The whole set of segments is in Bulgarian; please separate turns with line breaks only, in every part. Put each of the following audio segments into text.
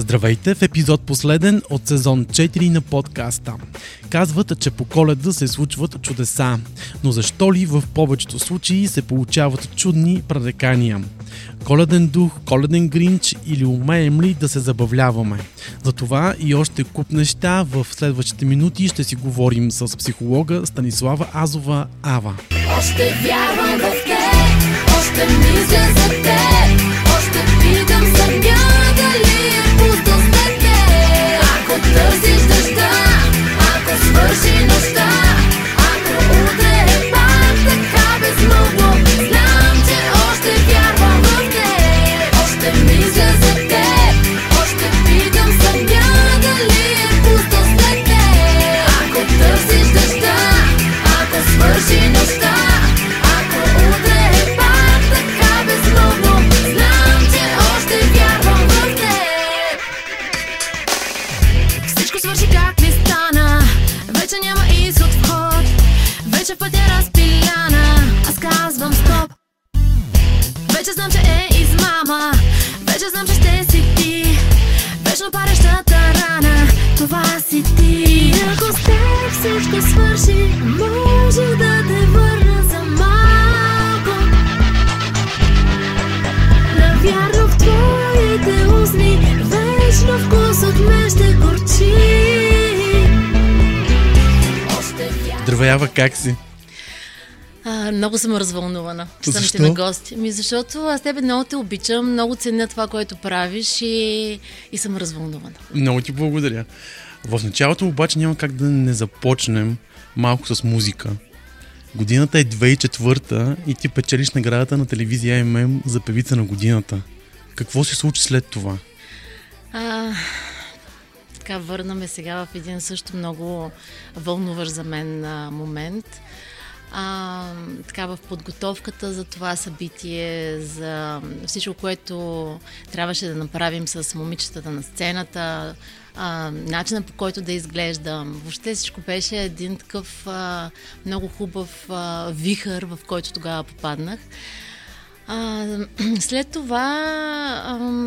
Здравейте в епизод последен от сезон 4 на подкаста. Казват, че по коледа се случват чудеса, но защо ли в повечето случаи се получават чудни пререкания? Коледен дух, коледен гринч или умеем ли да се забавляваме? За това и още куп неща в следващите минути ще си говорим с психолога Станислава Азова Ава.
Още вярвам в теб, още мисля за теб, още Ако търсиш дъжда, ако свърши нощта, вече пътя разпиляна, аз казвам стоп. Вече знам, че е измама, вече знам, че ще си ти, вечно парещата рана, това си ти. Ако с теб всичко свърши, може да те върна за малко. Навярно в твоите устни, вечно вкус от мен ще горчи.
Здравейава, как си?
А, много съм развълнувана, че съм ти на гости. Ми защото аз тебе много те обичам, много ценя това, което правиш и, и съм развълнувана.
Много ти благодаря. В началото обаче няма как да не започнем малко с музика. Годината е 2004 и ти печелиш наградата на телевизия ММ за певица на годината. Какво се случи след това?
А, така, върнаме сега в един също много вълнуващ за мен момент. А, така, в подготовката за това събитие, за всичко, което трябваше да направим с момичетата на сцената, а, начина по който да изглеждам. Въобще всичко беше един такъв а, много хубав а, вихър, в който тогава попаднах. А, след това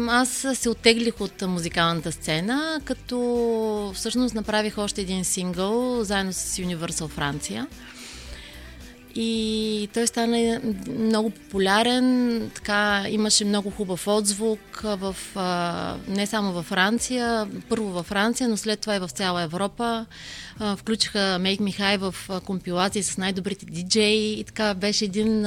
аз се оттеглих от музикалната сцена, като всъщност направих още един сингъл заедно с Universal Франция. И той стана много популярен, така имаше много хубав отзвук в, не само във Франция, първо във Франция, но след това и в цяла Европа. Включиха Make Me High в компилации с най-добрите диджеи и така беше един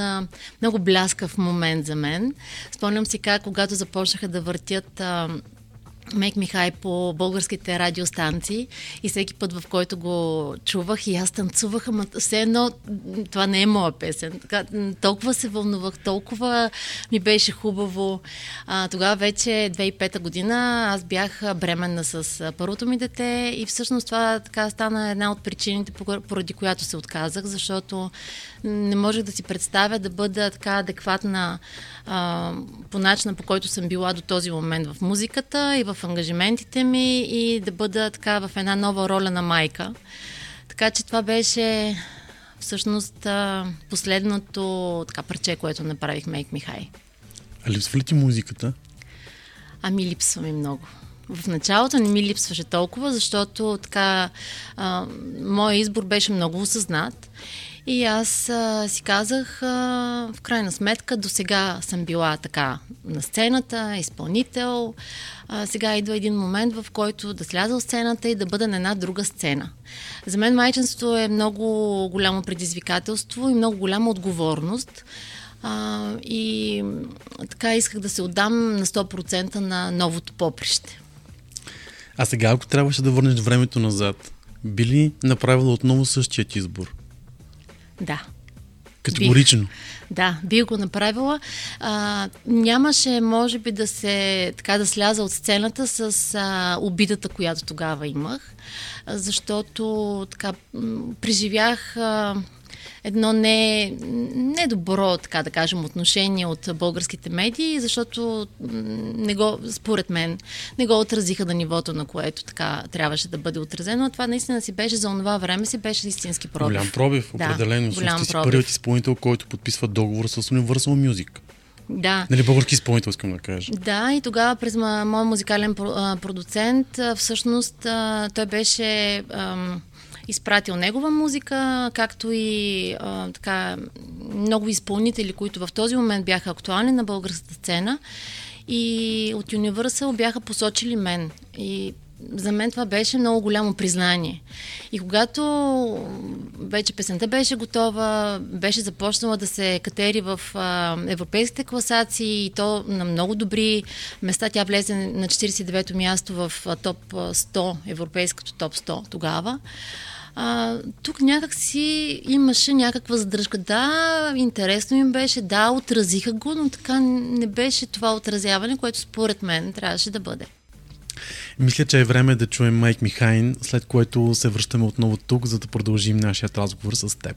много бляскав момент за мен. Спомням си как, когато започнаха да въртят Me High по българските радиостанции и всеки път, в който го чувах и аз танцувах, ама все едно това не е моя песен. Така, толкова се вълнувах, толкова ми беше хубаво. А, тогава вече 2005 година аз бях бременна с първото ми дете и всъщност това така стана една от причините, поради която се отказах, защото не можех да си представя да бъда така адекватна а, по начина, по който съм била до този момент в музиката и в ангажиментите ми и да бъда така в една нова роля на майка. Така че това беше всъщност последното така парче, което направих Make Me High.
А липсва ли ти музиката?
Ами липсва ми много. В началото не ми липсваше толкова, защото така а, моят избор беше много осъзнат. И аз а, си казах, а, в крайна сметка, до сега съм била така на сцената, изпълнител. А, сега идва един момент, в който да сляза от сцената и да бъда на една друга сцена. За мен майчинството е много голямо предизвикателство и много голяма отговорност. А, и така исках да се отдам на 100% на новото поприще.
А сега, ако трябваше да върнеш времето назад, би ли направила отново същият избор?
Да.
Категорично.
Да, бих го направила. А, нямаше, може би, да се така да сляза от сцената с а, обидата, която тогава имах, защото така преживях а, едно не, недобро, така да кажем, отношение от българските медии, защото не го, според мен, не го отразиха на нивото, на което така трябваше да бъде отразено. А това наистина си беше за това време, си беше истински пробив.
Голям пробив,
Да,
определено.
голям
Ти си
пробив.
първият изпълнител, който подписва договор с Universal Music.
Да.
Нали, български изпълнител, искам да кажа.
Да, и тогава през мой музикален продуцент, всъщност той беше ам, изпратил негова музика, както и а, така много изпълнители, които в този момент бяха актуални на българската сцена. И от Universal бяха посочили мен. И за мен това беше много голямо признание. И когато вече песента беше готова, беше започнала да се катери в а, европейските класации и то на много добри места. Тя влезе на 49-то място в топ а, 100, европейското топ 100 тогава. А, тук някак си имаше някаква задръжка. Да, интересно им беше, да, отразиха го, но така не беше това отразяване, което според мен трябваше да бъде.
Мисля, че е време да чуем Майк Михайн, след което се връщаме отново тук, за да продължим нашия разговор с теб.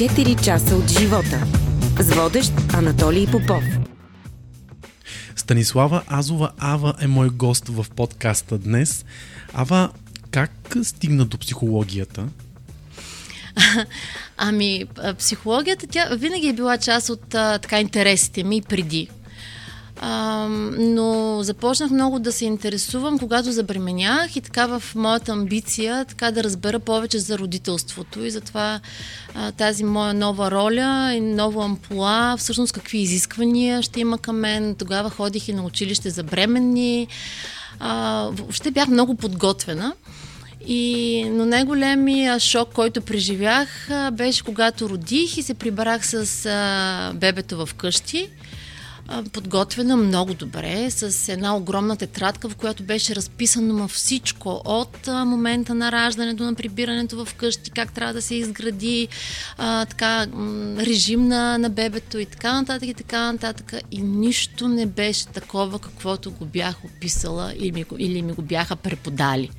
24 часа от живота. С водещ Анатолий Попов.
Станислава Азова Ава е мой гост в подкаста днес. Ава, как стигна до психологията?
Ами, а, психологията, тя винаги е била част от а, така интересите ми преди. А, но започнах много да се интересувам, когато забременях и така в моята амбиция така да разбера повече за родителството и затова а, тази моя нова роля и нова ампула, всъщност какви изисквания ще има към мен. Тогава ходих и на училище за бременни. А, въобще бях много подготвена. И, но най-големия шок, който преживях, беше когато родих и се прибрах с а, бебето в къщи подготвена много добре, с една огромна тетрадка, в която беше разписано всичко от момента на раждането, на прибирането в къщи, как трябва да се изгради а, така, режим на, на бебето и така нататък и така нататък. И нищо не беше такова, каквото го бях описала или ми, или ми го бяха преподали.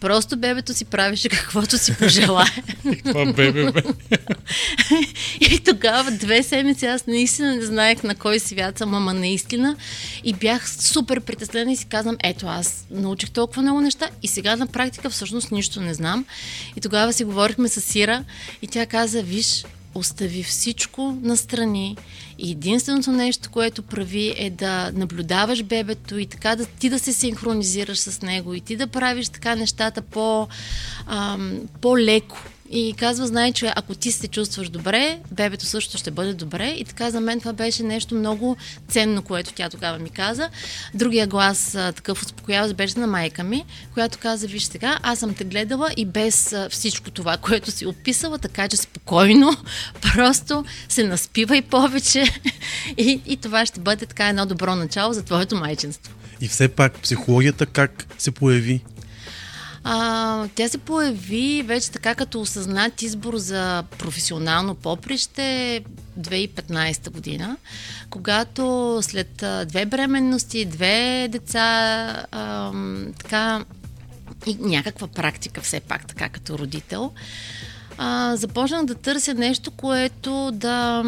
Просто бебето си правеше каквото си пожелае.
Това бебе, бе.
И тогава две седмици аз наистина не знаех на кой свят съм, ама наистина. И бях супер притеснена и си казвам, ето аз научих толкова много неща и сега на практика всъщност нищо не знам. И тогава си говорихме с Сира и тя каза, виж, остави всичко настрани и единственото нещо, което прави е да наблюдаваш бебето и така да ти да се синхронизираш с него и ти да правиш така нещата по, ам, по-леко. И казва, знай, че ако ти се чувстваш добре, бебето също ще бъде добре. И така за мен това беше нещо много ценно, което тя тогава ми каза. Другия глас, такъв успокояващ, беше на майка ми, която каза, виж сега, аз съм те гледала и без всичко това, което си описала, така че спокойно, просто се наспивай повече и, и това ще бъде така едно добро начало за твоето майчинство.
И все пак психологията как се появи?
А, тя се появи вече така като осъзнат избор за професионално поприще 2015 година, когато след а, две бременности, две деца, ам, така и някаква практика все пак, така като родител, а, започнах да търся нещо, което да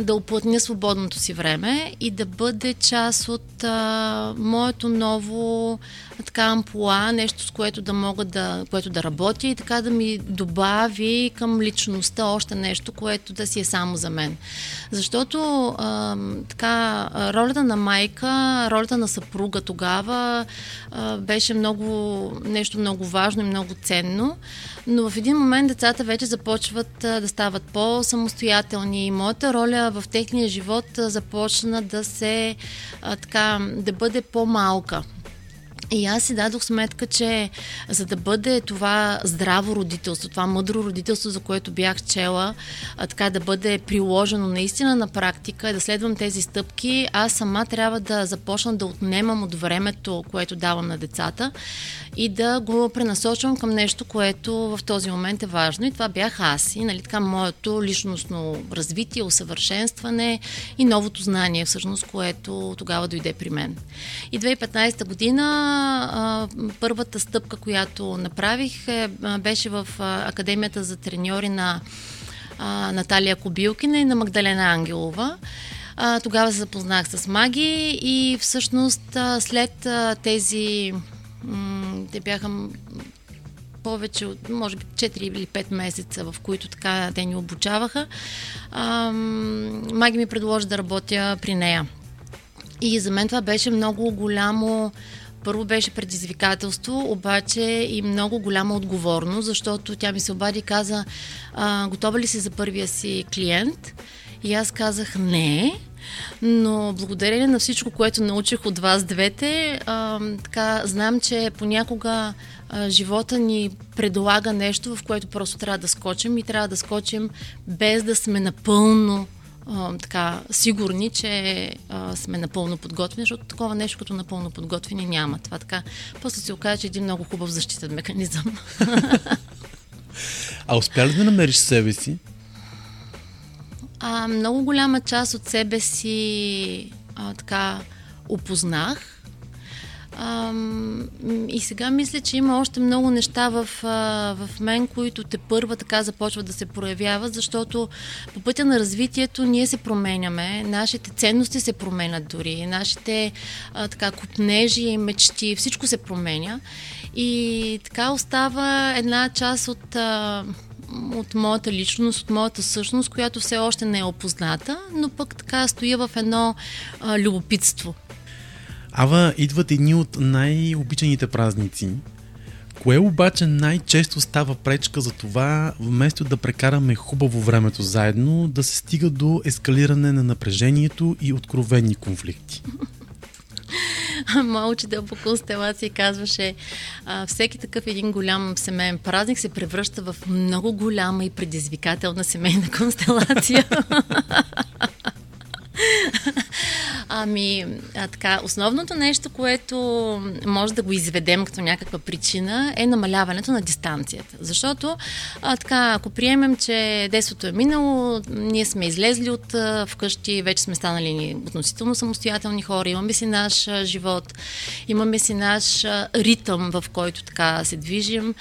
да оплътня свободното си време и да бъде част от а, моето ново а, така ампула, нещо с което да мога да, което да работя и така да ми добави към личността още нещо, което да си е само за мен. Защото а, така, ролята на майка, ролята на съпруга тогава а, беше много, нещо много важно и много ценно, но в един момент децата вече започват а, да стават по-самостоятелни и моята роля в техния живот започна да се а, така, да бъде по-малка. И аз си дадох сметка, че за да бъде това здраво родителство, това мъдро родителство, за което бях чела, а, така да бъде приложено наистина на практика и да следвам тези стъпки, аз сама трябва да започна да отнемам от времето, което давам на децата и да го пренасочвам към нещо, което в този момент е важно. И това бях аз. И нали, така, моето личностно развитие, усъвършенстване и новото знание, всъщност, което тогава дойде при мен. И 2015 година а, първата стъпка, която направих, е, а, беше в а, Академията за треньори на а, Наталия Кобилкина и на Магдалена Ангелова. А, тогава се запознах с маги и всъщност а, след а, тези м- те бяха повече от, може би, 4 или 5 месеца, в които така те ни обучаваха. Ам, Маги ми предложи да работя при нея. И за мен това беше много голямо първо беше предизвикателство, обаче и много голяма отговорност, защото тя ми се обади и каза, а, готова ли си за първия си клиент? И аз казах не, но благодарение на всичко, което научих от вас двете, а, така, знам, че понякога а, живота ни предлага нещо, в което просто трябва да скочим и трябва да скочим без да сме напълно а, така, сигурни, че а, сме напълно подготвени, защото такова нещо като напълно подготвени няма. Това така, после се оказа, че е един много хубав защитен механизъм.
А успя ли да намериш себе си?
А, много голяма част от себе си а, така опознах. И сега мисля, че има още много неща в, в мен, които те първа така започват да се проявяват, защото по пътя на развитието ние се променяме, нашите ценности се променят дори, нашите а, така купнежи мечти, всичко се променя. И така остава една част от а, от моята личност, от моята същност, която все още не е опозната, но пък така стоя в едно а, любопитство.
Ава, идват едни от най-обичаните празници. Кое обаче най-често става пречка за това, вместо да прекараме хубаво времето заедно, да се стига до ескалиране на напрежението и откровени конфликти?
Моя учител по констелации казваше, а, всеки такъв един голям семейен празник се превръща в много голяма и предизвикателна семейна констелация. Ами, а, така, основното нещо, което може да го изведем като някаква причина е намаляването на дистанцията. Защото, а, така, ако приемем, че детството е минало, ние сме излезли от а, вкъщи, вече сме станали относително самостоятелни хора, имаме си наш а, живот, имаме си наш а, ритъм, в който така се движим.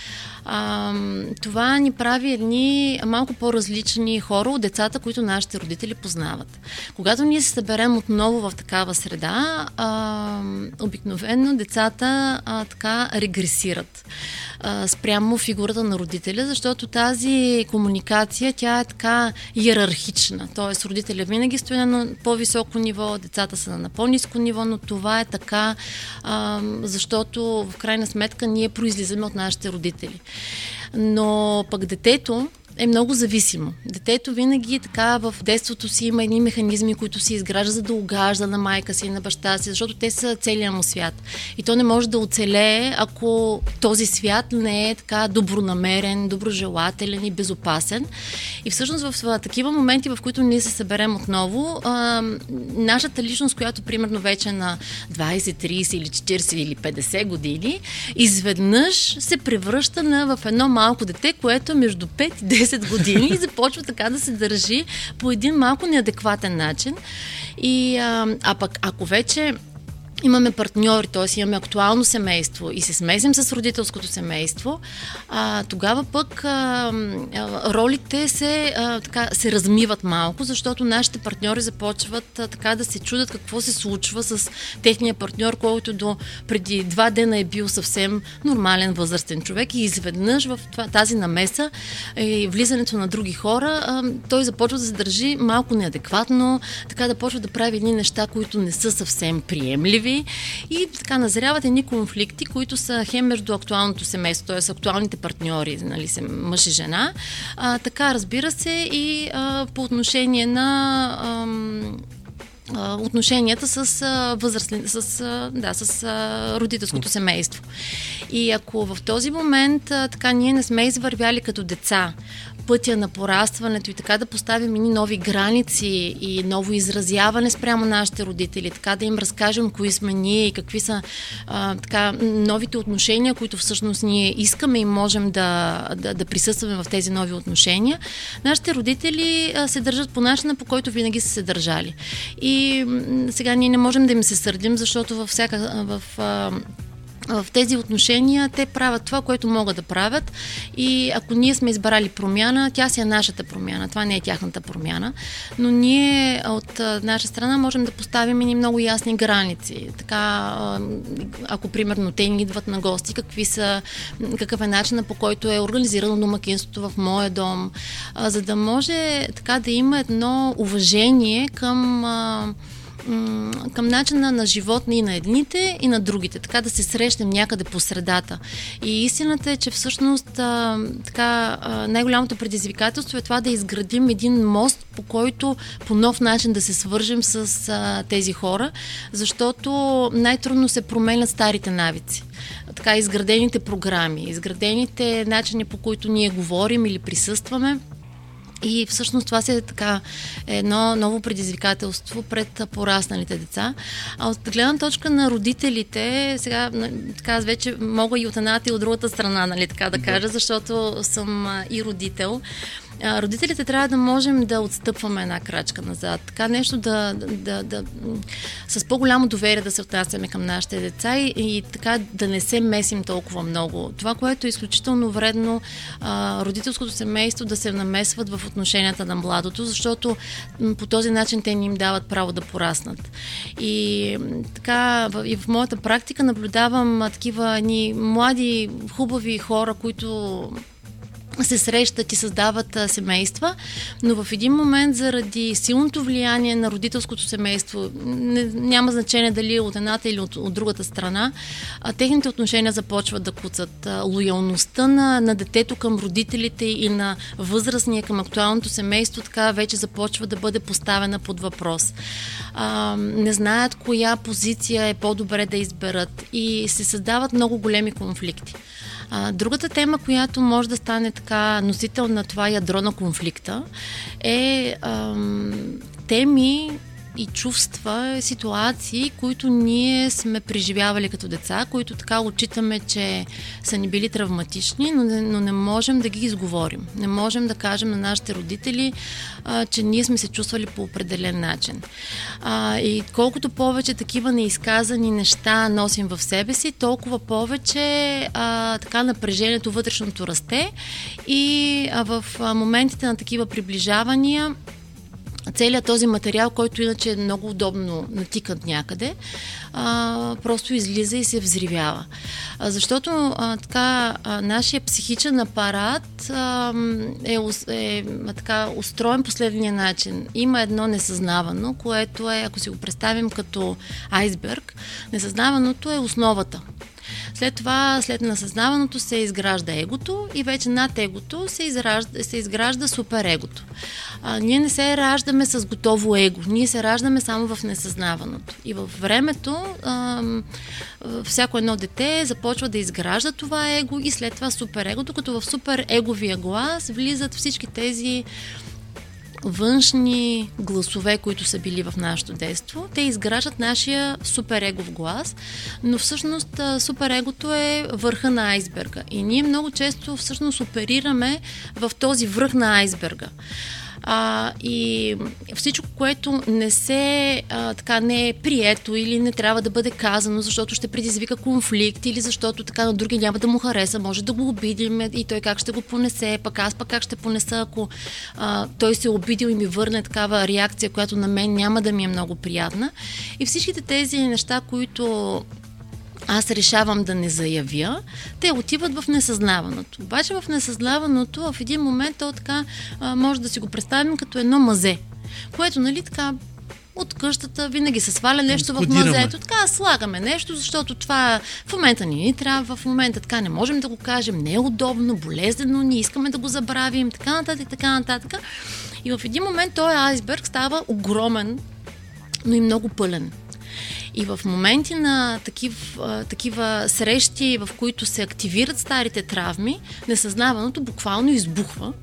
А, това ни прави едни малко по-различни хора от децата, които нашите родители познават. Когато ние се съберем отново в такава среда, а, обикновено децата а, така регресират спрямо фигурата на родителя, защото тази комуникация, тя е така иерархична. Тоест, родителя винаги стои на по-високо ниво, децата са на по-низко ниво, но това е така, а, защото в крайна сметка ние произлизаме от нашите родители. Но пък детето, е много зависимо. Детето винаги така в детството си има едни механизми, които си изгражда за да угажда на майка си на баща си, защото те са целият му свят. И то не може да оцелее, ако този свят не е така добронамерен, доброжелателен и безопасен. И всъщност в такива моменти, в които ние се съберем отново, а, нашата личност, която примерно вече на 20, 30 или 40 или 50 години, изведнъж се превръща на, в едно малко дете, което е между 5 и 10 10 години и започва така да се държи по един малко неадекватен начин. И, а, а пък ако вече имаме партньори, т.е. имаме актуално семейство и се смесим с родителското семейство, а, тогава пък а, ролите се, а, така, се размиват малко, защото нашите партньори започват а, така да се чудят какво се случва с техния партньор, който до преди два дена е бил съвсем нормален възрастен човек и изведнъж в това, тази намеса и влизането на други хора, а, той започва да се държи малко неадекватно, така да почва да прави едни неща, които не са съвсем приемливи прави и така назряват едни конфликти, които са хем между актуалното семейство, т.е. актуалните партньори, нали, мъж и жена. А, така, разбира се, и а, по отношение на ам, отношенията с, възрастни, с, да, с родителското семейство. И ако в този момент така ние не сме извървяли като деца пътя на порастването и така да поставим и нови граници и ново изразяване спрямо нашите родители, така да им разкажем кои сме ние и какви са а, така, новите отношения, които всъщност ние искаме и можем да, да, да присъстваме в тези нови отношения. Нашите родители а, се държат по начина, по който винаги са се държали. И сега ние не можем да им се сърдим, защото във всяка в а, в тези отношения те правят това, което могат да правят. И ако ние сме избрали промяна, тя си е нашата промяна, това не е тяхната промяна, но ние от наша страна можем да поставим и много ясни граници. Така, ако примерно те ни идват на гости, какви са, какъв е начинът по който е организирано домакинството в моя дом, за да може така да има едно уважение към към начина на живот и на едните и на другите, така да се срещнем някъде по средата. И истината е, че всъщност а, така, а, най-голямото предизвикателство е това да изградим един мост, по който по нов начин да се свържем с а, тези хора, защото най-трудно се променят старите навици. Така изградените програми, изградените начини по които ние говорим или присъстваме и всъщност това си е така едно ново предизвикателство пред порасналите деца. А от гледна точка на родителите, сега така аз вече мога и от едната и от другата страна, нали, така да кажа, защото съм и родител родителите трябва да можем да отстъпваме една крачка назад. Така нещо да, да, да, да с по-голямо доверие да се отнасяме към нашите деца и, и така да не се месим толкова много. Това, което е изключително вредно, а, родителското семейство да се намесват в отношенията на младото, защото по този начин те ни им дават право да пораснат. И така, и в моята практика наблюдавам такива ни млади, хубави хора, които се срещат и създават а, семейства, но в един момент заради силното влияние на родителското семейство, не, няма значение дали е от едната или от, от другата страна, а, техните отношения започват да куцат. А, лоялността на, на детето към родителите и на възрастния към актуалното семейство така вече започва да бъде поставена под въпрос. А, не знаят коя позиция е по-добре да изберат и се създават много големи конфликти. А, другата тема, която може да стане така носител на това ядро на конфликта, е ам, теми и чувства, ситуации, които ние сме преживявали като деца, които така отчитаме, че са ни били травматични, но не, но не можем да ги изговорим. Не можем да кажем на нашите родители, а, че ние сме се чувствали по определен начин. А, и колкото повече такива неизказани неща носим в себе си, толкова повече а, така напрежението вътрешното расте и а, в а, моментите на такива приближавания целият този материал, който иначе е много удобно натикат някъде, а, просто излиза и се взривява. А, защото а, така, а, нашия психичен апарат а, е, е а, така, устроен последния начин. Има едно несъзнавано, което е, ако си го представим като айсберг, несъзнаваното е основата. След това, след насъзнаваното се изгражда егото и вече над егото се, изражда, се изгражда суперегото. А, ние не се раждаме с готово его, ние се раждаме само в несъзнаваното. И във времето а, всяко едно дете започва да изгражда това его и след това суперегото, като в супереговия глас влизат всички тези външни гласове, които са били в нашето детство, те изграждат нашия суперегов глас, но всъщност суперегото е върха на айсберга. И ние много често всъщност оперираме в този връх на айсберга. А, и всичко, което не се а, така не е прието или не трябва да бъде казано, защото ще предизвика конфликт или защото така на други няма да му хареса, може да го обидим и той как ще го понесе, пък аз пък как ще понеса, ако а, той се е обидил и ми върне такава реакция, която на мен няма да ми е много приятна. И всичките тези неща, които аз решавам да не заявя, те отиват в несъзнаваното. Обаче в несъзнаваното в един момент то така а, може да си го представим като едно мазе, което нали така от къщата винаги се сваля нещо в мазето. Така слагаме нещо, защото това в момента ни ни трябва, в момента така не можем да го кажем, не е удобно, болезнено, ние искаме да го забравим, така нататък, така нататък. И в един момент този айсберг става огромен, но и много пълен. И в моменти на такив, такива срещи, в които се активират старите травми, несъзнаваното буквално избухва.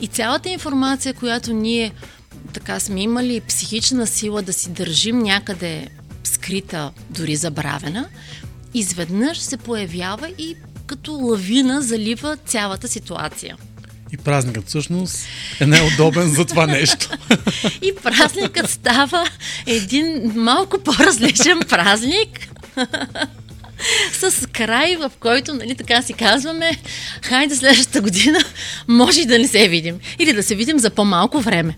И цялата информация, която ние така сме имали психична сила да си държим някъде скрита, дори забравена, изведнъж се появява и като лавина залива цялата ситуация.
И празникът всъщност е най-удобен за това нещо.
И празникът става един малко по-различен празник. с край, в който, нали, така си казваме, хайде следващата година може и да не се видим. Или да се видим за по-малко време.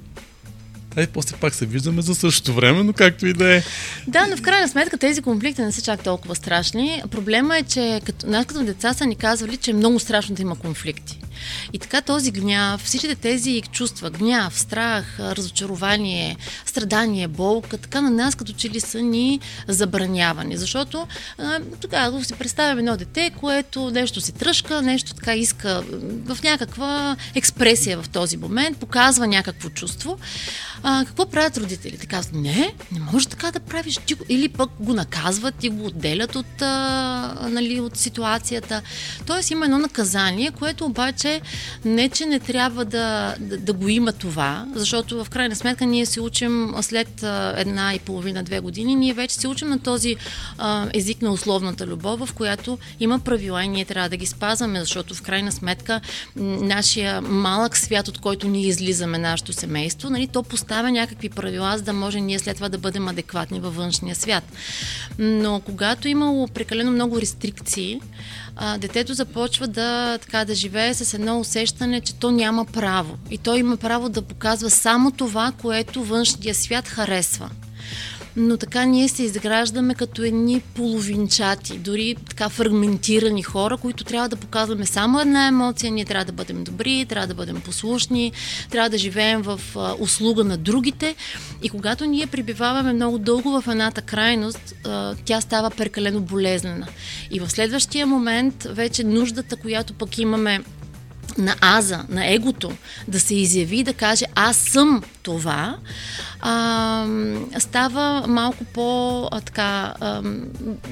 А и после пак се виждаме за същото време, но както и да е.
Да, но в крайна сметка тези конфликти не са чак толкова страшни. Проблема е, че като, нас като деца са ни казвали, че е много страшно да има конфликти. И така този гняв, всичките тези чувства, гняв, страх, разочарование, страдание, болка, така на нас като че ли са ни забранявани. Защото тогава си представяме едно дете, което нещо се тръжка, нещо така иска в някаква експресия в този момент, показва някакво чувство. А, какво правят родителите? Казват, не, не може така да правиш. Ти, или пък го наказват и го отделят от, а, нали, от ситуацията. Тоест има едно наказание, което обаче не, че не трябва да, да, да го има това, защото в крайна сметка ние се учим след една и половина, две години, ние вече се учим на този а, език на условната любов, в която има правила и ние трябва да ги спазваме, защото в крайна сметка нашия малък свят, от който ние излизаме, нашето семейство, нали, то поставя някакви правила, за да може ние след това да бъдем адекватни във външния свят. Но когато имало прекалено много рестрикции, а, детето започва да, така, да живее с едно усещане, че то няма право. И то има право да показва само това, което външния свят харесва. Но така ние се изграждаме като едни половинчати, дори така фрагментирани хора, които трябва да показваме само една емоция, ние трябва да бъдем добри, трябва да бъдем послушни, трябва да живеем в а, услуга на другите и когато ние прибиваваме много дълго в едната крайност, а, тя става прекалено болезнена. И в следващия момент вече нуждата, която пък имаме на аза, на егото, да се изяви, да каже аз съм това, а, става малко по а, така а,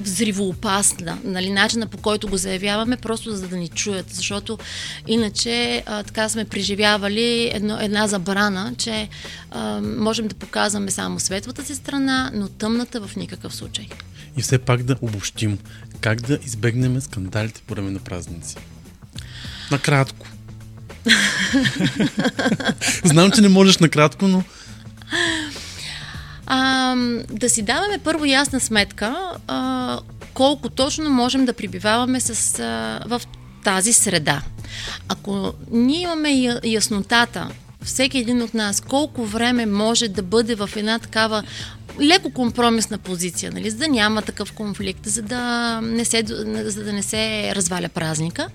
взривоопасна. Нали, начина по който го заявяваме, просто за да ни чуят, защото иначе а, така сме преживявали едно, една забрана, че а, можем да показваме само светлата си страна, но тъмната в никакъв случай.
И все пак да обобщим. Как да избегнем скандалите по време на празници? Накратко. Знам, че не можеш накратко, но
А, да си даваме първо ясна сметка а, колко точно можем да прибиваваме с, а, в тази среда. Ако ние имаме яснотата, всеки един от нас, колко време може да бъде в една такава леко компромисна позиция, нали, за да няма такъв конфликт, за да не се, за да не се разваля празника,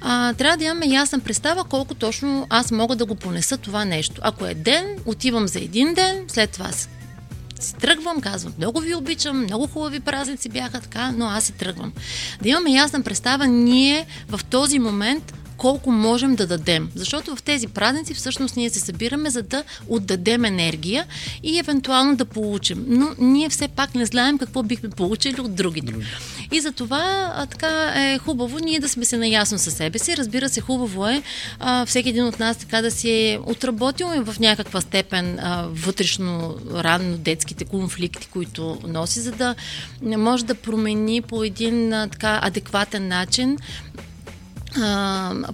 а, трябва да имаме ясна представа колко точно аз мога да го понеса това нещо. Ако е ден, отивам за един ден, след това си си тръгвам, казвам, много ви обичам, много хубави празници бяха така, но аз си тръгвам. Да имаме ясна представа ние в този момент колко можем да дадем. Защото в тези празници всъщност ние се събираме за да отдадем енергия и евентуално да получим. Но ние все пак не знаем какво бихме получили от другите. И за това а, така е хубаво ние да сме се наясно със себе си. Разбира се, хубаво е а, всеки един от нас така да си е отработил в някаква степен а, вътрешно ранно детските конфликти, които носи, за да не може да промени по един а, така адекватен начин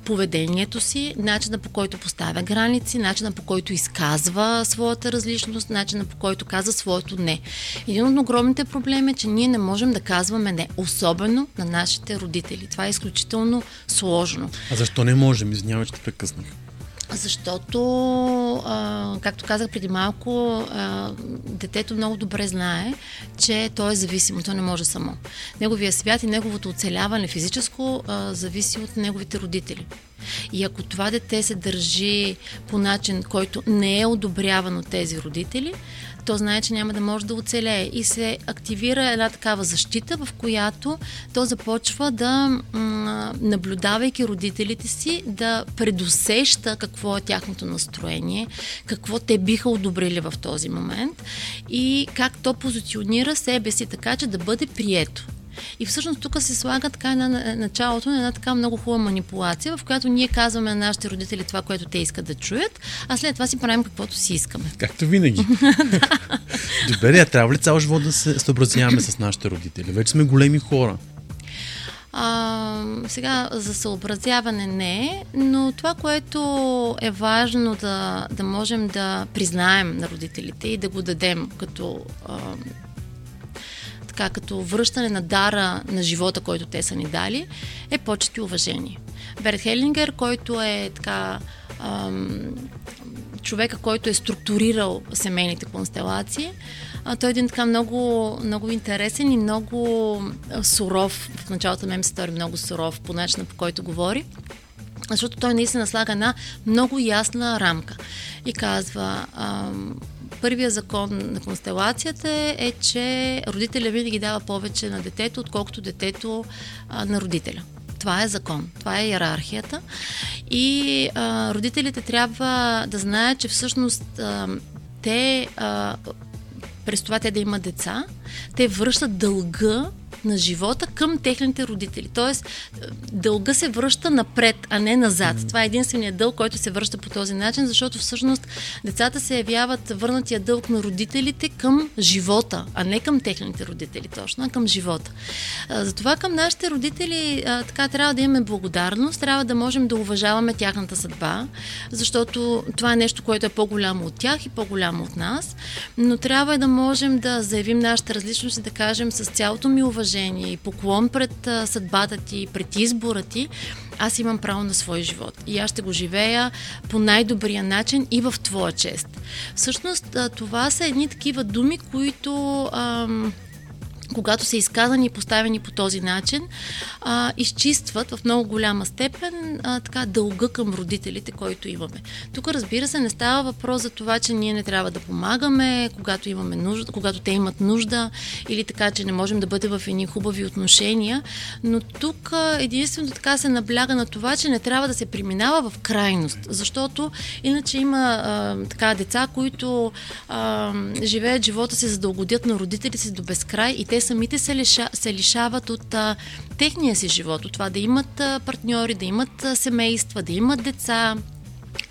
поведението си, начина по който поставя граници, начина по който изказва своята различност, начина по който казва своето не. Един от огромните проблеми е, че ние не можем да казваме не, особено на нашите родители. Това е изключително сложно.
а защо не можем? Извинявай, че те прекъснах.
Защото, както казах преди малко, детето много добре знае, че то е зависимо, то не може само. Неговия свят и неговото оцеляване физическо зависи от неговите родители. И ако това дете се държи по начин, който не е одобряван от тези родители, то знае, че няма да може да оцелее. И се активира една такава защита, в която то започва да, наблюдавайки родителите си, да предусеща какво е тяхното настроение, какво те биха одобрили в този момент и как то позиционира себе си така, че да бъде прието. И всъщност тук се слага така една, началото на една така много хубава манипулация, в която ние казваме на нашите родители това, което те искат да чуят, а след това си правим каквото си искаме.
Както винаги. Добре, а трябва ли цял живот да се съобразяваме с нашите родители? Вече сме големи хора.
А, сега за съобразяване не но това, което е важно да, да можем да признаем на родителите и да го дадем като а, така, като връщане на дара на живота, който те са ни дали, е почет и уважение. Берт Хелингер, който е така ам, човека, който е структурирал семейните констелации, а, той е един така много, много интересен и много суров. В началото на ми се стори много суров по начина, по който говори. Защото той наистина слага една много ясна рамка. И казва, ам, първия закон на констелацията е, че родителя винаги дава повече на детето, отколкото детето а, на родителя. Това е закон, това е иерархията. И а, родителите трябва да знаят, че всъщност а, те, а, през това те да имат деца, те връщат дълга на живота към техните родители. Тоест, дълга се връща напред, а не назад. Това е единственият дълг, който се връща по този начин, защото всъщност децата се явяват върнатия дълг на родителите към живота, а не към техните родители точно, а към живота. А, Затова към нашите родители а, така трябва да имаме благодарност, трябва да можем да уважаваме тяхната съдба, защото това е нещо, което е по-голямо от тях и по-голямо от нас, но трябва да можем да заявим нашата различност и да кажем с цялото ми уважение уважение и поклон пред съдбата ти, пред избора ти, аз имам право на свой живот. И аз ще го живея по най-добрия начин и в твоя чест. Всъщност, това са едни такива думи, които... Ам, когато са изказани и поставени по този начин, а, изчистват в много голяма степен а, така дълга към родителите, който имаме. Тук, разбира се, не става въпрос за това, че ние не трябва да помагаме, когато имаме нужда, когато те имат нужда, или така, че не можем да бъдем в едни хубави отношения, но тук а, единствено така се набляга на това, че не трябва да се преминава в крайност, защото иначе има а, така деца, които а, живеят живота си за да угодят на родителите си до безкрай и те самите се, лиша, се лишават от а, техния си живот, от това да имат а, партньори, да имат а, семейства, да имат деца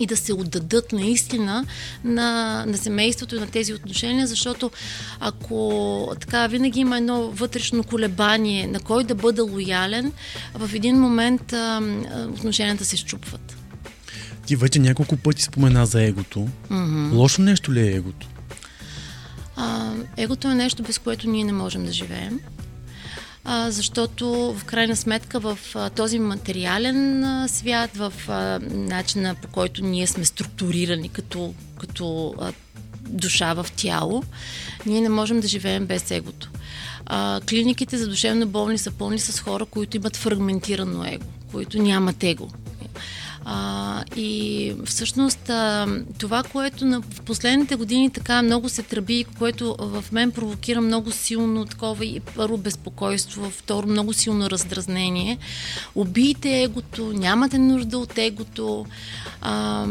и да се отдадат наистина на, на семейството и на тези отношения, защото ако така винаги има едно вътрешно колебание на кой да бъда лоялен, в един момент а, отношенията се щупват.
Ти вече няколко пъти спомена за егото. Mm-hmm. Лошо нещо ли е егото?
А, егото е нещо, без което ние не можем да живеем. А, защото в крайна сметка в а, този материален а, свят, в а, начина по който ние сме структурирани като, като а, душа в тяло, ние не можем да живеем без егото. А, клиниките за душевно болни са пълни с хора, които имат фрагментирано его, които нямат его. А, и всъщност а, това, което на, в последните години така много се тръби, което в мен провокира много силно такова и първо безпокойство, второ много силно раздразнение. Убийте егото, нямате нужда от егото. А,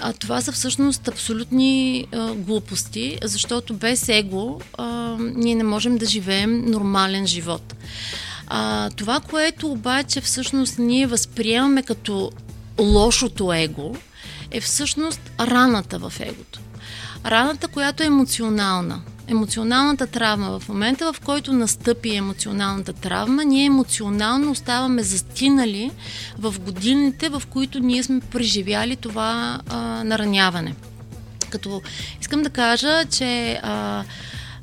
а това са всъщност абсолютни а, глупости, защото без его а, ние не можем да живеем нормален живот. А, това, което обаче всъщност ние възприемаме като лошото его е всъщност раната в егото. Раната, която е емоционална. Емоционалната травма. В момента, в който настъпи емоционалната травма, ние емоционално оставаме застинали в годините, в които ние сме преживяли това а, нараняване. Като искам да кажа, че а,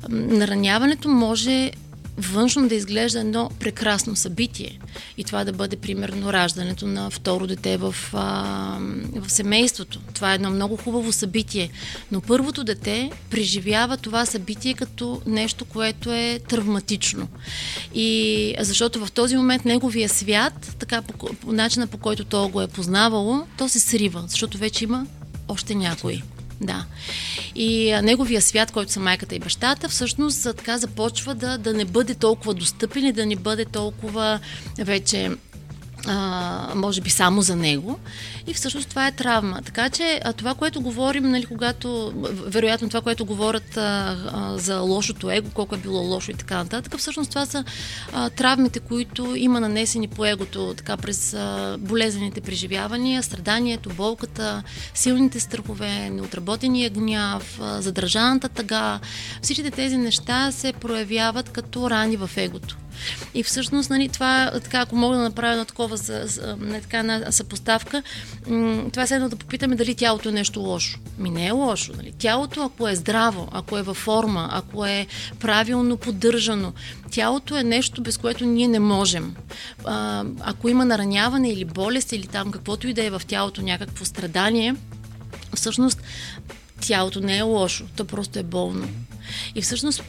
нараняването може външно да изглежда едно прекрасно събитие. И това да бъде, примерно, раждането на второ дете в, а, в семейството. Това е едно много хубаво събитие. Но първото дете преживява това събитие като нещо, което е травматично. И защото в този момент неговия свят, така по, по начина по който то го е познавало, то се срива, защото вече има още някой. Да. И неговия свят, който са майката и бащата, всъщност така започва да, да не бъде толкова достъпен и да не бъде толкова вече а, може би само за него. И всъщност това е травма. Така че а, това, което говорим, нали, когато, вероятно това, което говорят а, а, за лошото его, колко е било лошо и така нататък, всъщност това са а, травмите, които има нанесени по егото така през а, болезнените преживявания, страданието, болката, силните страхове, неотработения гняв, а, задържаната тъга. Всичките тези неща се проявяват като рани в егото. И всъщност, нали, това, така, ако мога да направя едно такова не, така, една съпоставка, това е едно да попитаме дали тялото е нещо лошо. Ми не е лошо. Нали. Тялото, ако е здраво, ако е във форма, ако е правилно поддържано, тялото е нещо, без което ние не можем. А, ако има нараняване или болест, или там каквото и да е в тялото, някакво страдание, всъщност тялото не е лошо, то просто е болно. И всъщност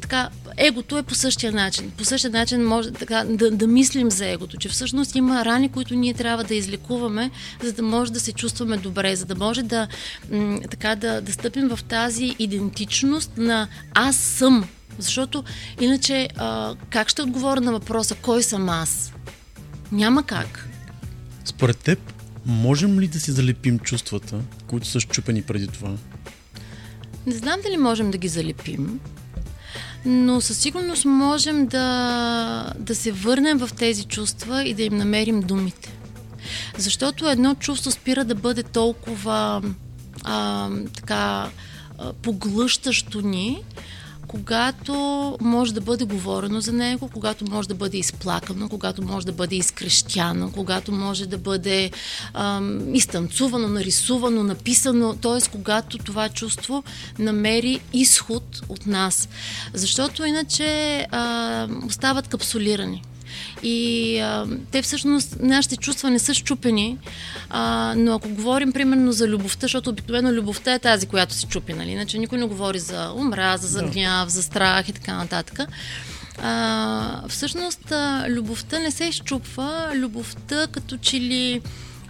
така, егото е по същия начин. По същия начин може така, да, да мислим за егото, че всъщност има рани, които ние трябва да излекуваме, за да може да се чувстваме добре, за да може да, м- така, да, да стъпим в тази идентичност на аз съм. Защото иначе а, как ще отговоря на въпроса кой съм аз? Няма как.
Според теб, можем ли да си залепим чувствата, които са щупени преди това?
Не знам дали можем да ги залепим, но със сигурност можем да, да се върнем в тези чувства и да им намерим думите. Защото едно чувство спира да бъде толкова а, така а, поглъщащо ни, когато може да бъде говорено за него, когато може да бъде изплакано, когато може да бъде изкрещяно, когато може да бъде ам, изтанцувано, нарисувано, написано, т.е. когато това чувство намери изход от нас. Защото иначе а, остават капсулирани. И а, те всъщност, нашите чувства не са щупени, а, но ако говорим примерно за любовта, защото обикновено любовта е тази, която се чупи, нали? Иначе никой не говори за омраза, за гняв, за страх и така нататък. А, всъщност, а, любовта не се изчупва, любовта като че ли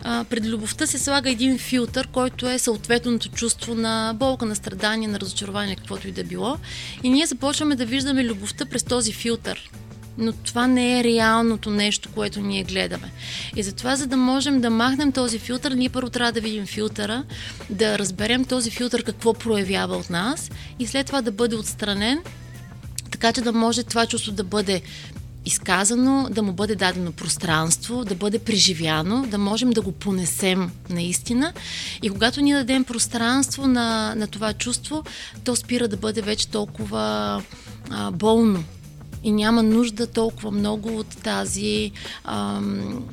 а, пред любовта се слага един филтър, който е съответното чувство на болка, на страдание, на разочарование, каквото и да било. И ние започваме да виждаме любовта през този филтър но това не е реалното нещо, което ние гледаме. И затова, за да можем да махнем този филтър, ние първо трябва да видим филтъра, да разберем този филтър какво проявява от нас и след това да бъде отстранен, така че да може това чувство да бъде изказано, да му бъде дадено пространство, да бъде преживяно, да можем да го понесем наистина. И когато ние дадем пространство на, на това чувство, то спира да бъде вече толкова а, болно и няма нужда толкова много от тази ам,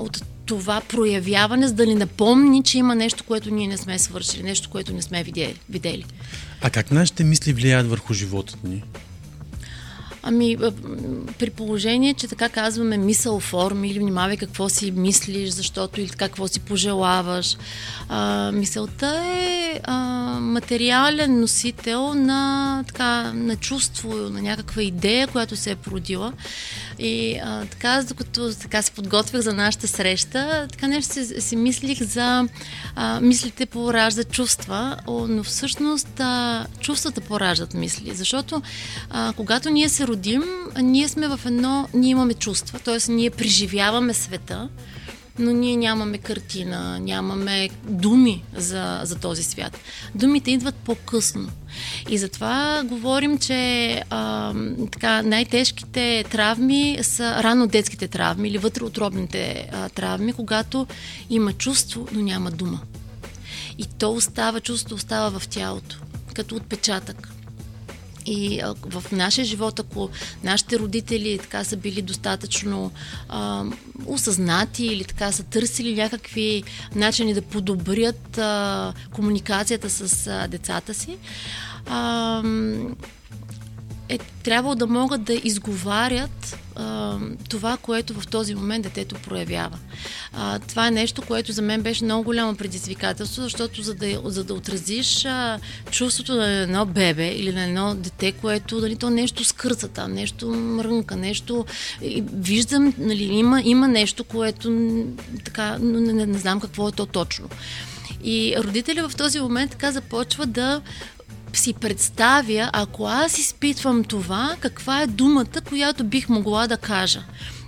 от това проявяване, за да ни напомни, че има нещо, което ние не сме свършили, нещо, което не сме видели.
А как нашите мисли влияят върху живота ни?
Ами, при положение, че така казваме мисъл форми или внимавай какво си мислиш, защото или какво си пожелаваш. А, мисълта е а, материален носител на, така, на чувство, на някаква идея, която се е породила. И а, така, докато така се подготвях за нашата среща, така нещо си, си мислих за а, мислите пораждат чувства, но всъщност а, чувствата пораждат мисли. Защото а, когато ние се родим, ние сме в едно, ние имаме чувства, т.е. ние преживяваме света, но ние нямаме картина, нямаме думи за, за този свят. Думите идват по-късно. И затова говорим, че а, така, най-тежките травми са рано детските травми или вътреотробните а, травми, когато има чувство, но няма дума. И то остава, чувството остава в тялото, като отпечатък. И в нашия живот, ако нашите родители така са били достатъчно а, осъзнати или така са търсили някакви начини да подобрят а, комуникацията с а, децата си, а, е трябвало да могат да изговарят а, това, което в този момент детето проявява. А, това е нещо, което за мен беше много голямо предизвикателство, защото за да, за да отразиш а, чувството на едно бебе или на едно дете, което дали, то нещо скърца там, нещо мрънка, нещо... Виждам, нали, има, има нещо, което така, но не, не, не знам какво е то точно. И родителя в този момент така започва да си представя, ако аз изпитвам това, каква е думата, която бих могла да кажа.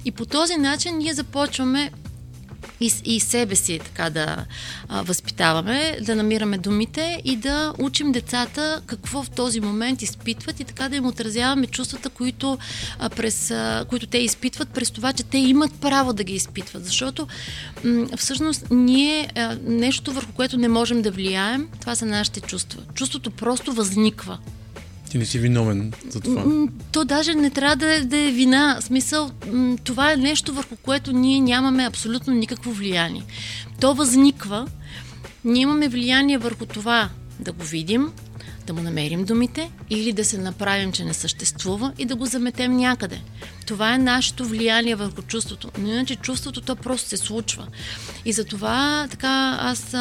И по този начин ние започваме и, и себе си така да а, възпитаваме, да намираме думите и да учим децата какво в този момент изпитват и така да им отразяваме чувствата, които, а, през, а, които те изпитват, през това, че те имат право да ги изпитват. Защото м- всъщност ние а, нещо върху което не можем да влияем, това са нашите чувства. Чувството просто възниква.
Ти не си виновен за това.
То даже не трябва да, е, да е вина. Смисъл, това е нещо върху което ние нямаме абсолютно никакво влияние. То възниква. Ние имаме влияние върху това да го видим, да му намерим думите или да се направим, че не съществува и да го заметем някъде. Това е нашето влияние върху чувството. Но иначе чувството то просто се случва. И затова така аз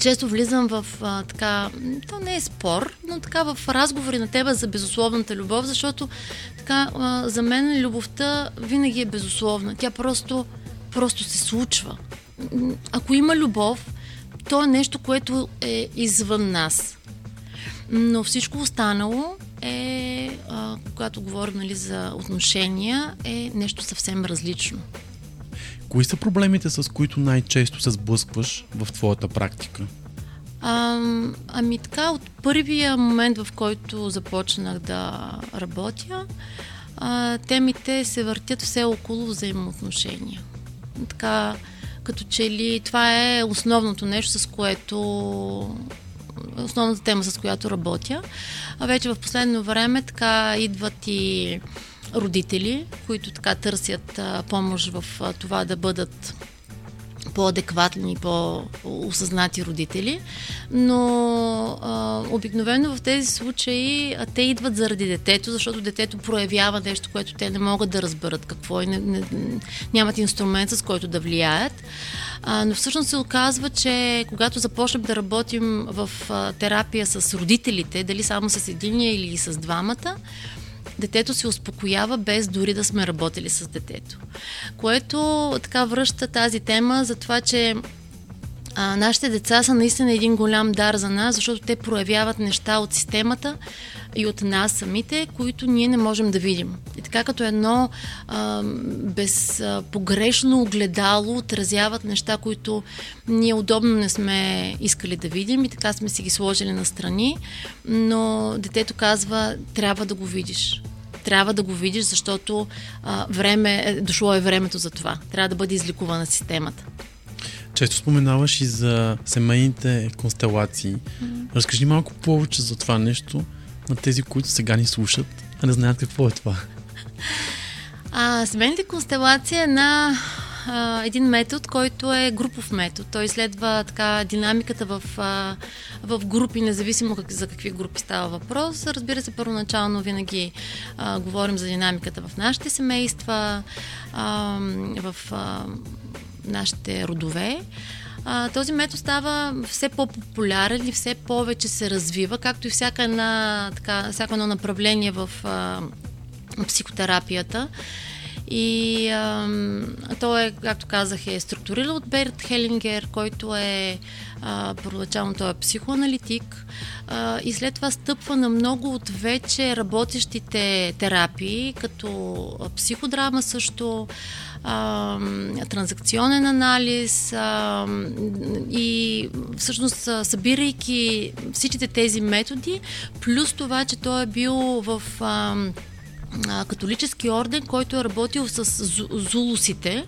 често влизам в а, така, то не е спор, но така в разговори на тебе за безусловната любов, защото така а, за мен любовта винаги е безусловна. Тя просто, просто се случва. Ако има любов, то е нещо, което е извън нас. Но всичко останало е, а, когато говорим нали, за отношения, е нещо съвсем различно.
Кои са проблемите, с които най-често се сблъскваш в твоята практика?
А, ами така, от първия момент, в който започнах да работя, а, темите се въртят все около взаимоотношения. Така, като че ли това е основното нещо, с което основната тема, с която работя. А вече в последно време така идват и родители, които така търсят помощ в това да бъдат по-адекватни и по-осъзнати родители, но а, обикновено в тези случаи а, те идват заради детето, защото детето проявява нещо, което те не могат да разберат какво е, не, не, нямат инструмент с който да влияят. А, но всъщност се оказва, че когато започнем да работим в а, терапия с родителите, дали само с единия или с двамата, детето се успокоява без дори да сме работили с детето. Което така връща тази тема за това, че а, нашите деца са наистина един голям дар за нас, защото те проявяват неща от системата и от нас самите, които ние не можем да видим. И така като едно а, безпогрешно огледало отразяват неща, които ние удобно не сме искали да видим и така сме си ги сложили на страни, но детето казва, трябва да го видиш трябва да го видиш, защото а, време, е, дошло е времето за това. Трябва да бъде изликувана системата.
Често споменаваш и за семейните констелации. Mm-hmm. Разкажи малко повече за това нещо на тези, които сега ни слушат, а не знаят какво е това.
А, семейните констелации е на а, един метод, който е групов метод. Той изследва така динамиката в, а, в групи, независимо как, за какви групи става въпрос. Разбира се, първоначално винаги а, говорим за динамиката в нашите семейства, а, в а, нашите родове. А, този метод става все по-популярен и все повече се развива, както и всяка една, така, всяко едно направление в а, психотерапията. И а, то е, както казах, е структуриран от Берт Хелингер, който е а, първоначално той е психоаналитик а, и след това стъпва на много от вече работещите терапии, като психодрама също, транзакционен анализ а, и всъщност събирайки всичките тези методи, плюс това, че той е бил в а, католически орден, който е работил с зулусите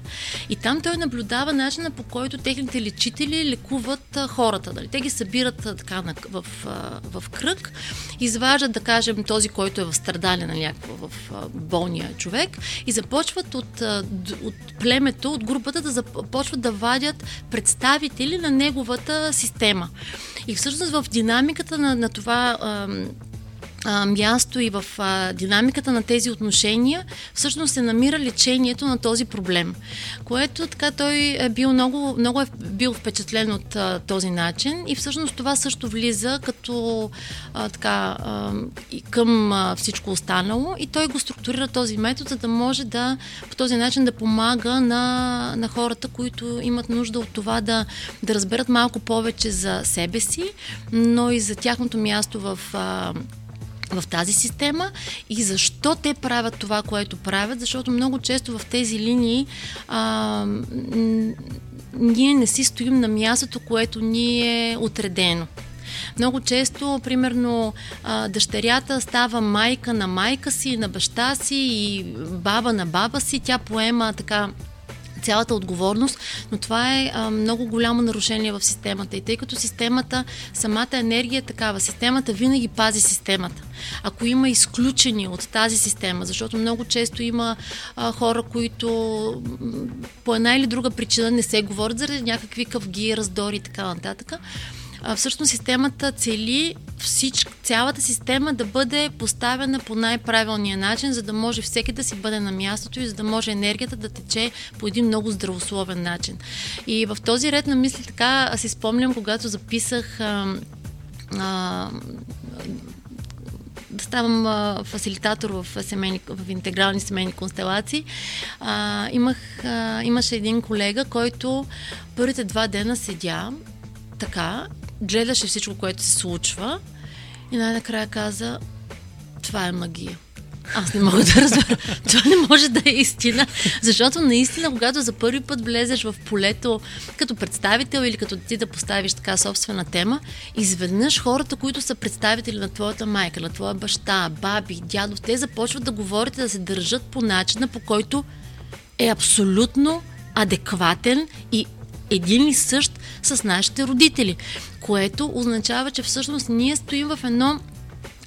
и там той наблюдава начина по който техните лечители лекуват а, хората. Дали? Те ги събират а, така на, в, а, в кръг, изваждат, да кажем, този, който е в страдане на някаква, в а, болния човек и започват от, а, от племето, от групата да започват да вадят представители на неговата система. И всъщност в динамиката на, на това а, място и в динамиката на тези отношения, всъщност се намира лечението на този проблем. Което така той е бил много, много е бил впечатлен от този начин и всъщност това също влиза като така към всичко останало и той го структурира този метод, за да може да по този начин да помага на, на хората, които имат нужда от това да, да разберат малко повече за себе си, но и за тяхното място в в тази система и защо те правят това, което правят, защото много често в тези линии а, ние не си стоим на мястото, което ни е отредено. Много често, примерно, дъщерята става майка на майка си, на баща си и баба на баба си. Тя поема така цялата отговорност, но това е а, много голямо нарушение в системата. И тъй като системата, самата енергия е такава, системата винаги пази системата. Ако има изключени от тази система, защото много често има а, хора, които по една или друга причина не се говорят заради някакви къвги, раздори и така нататък, всъщност системата цели всичко, цялата система да бъде поставена по най-правилния начин, за да може всеки да си бъде на мястото и за да може енергията да тече по един много здравословен начин. И в този ред на мисли така си спомням, когато записах а, а, да ставам а, фасилитатор в, семейни, в интегрални семейни констелации, а, имах, а, имаше един колега, който първите два дена седя така гледаше всичко, което се случва и най-накрая каза, това е магия. Аз не мога да разбера. Това не може да е истина. Защото наистина, когато за първи път влезеш в полето като представител или като ти да поставиш така собствена тема, изведнъж хората, които са представители на твоята майка, на твоя баща, баби, дядо, те започват да говорят и да се държат по начина, по който е абсолютно адекватен и един и същ с нашите родители, което означава, че всъщност ние стоим в едно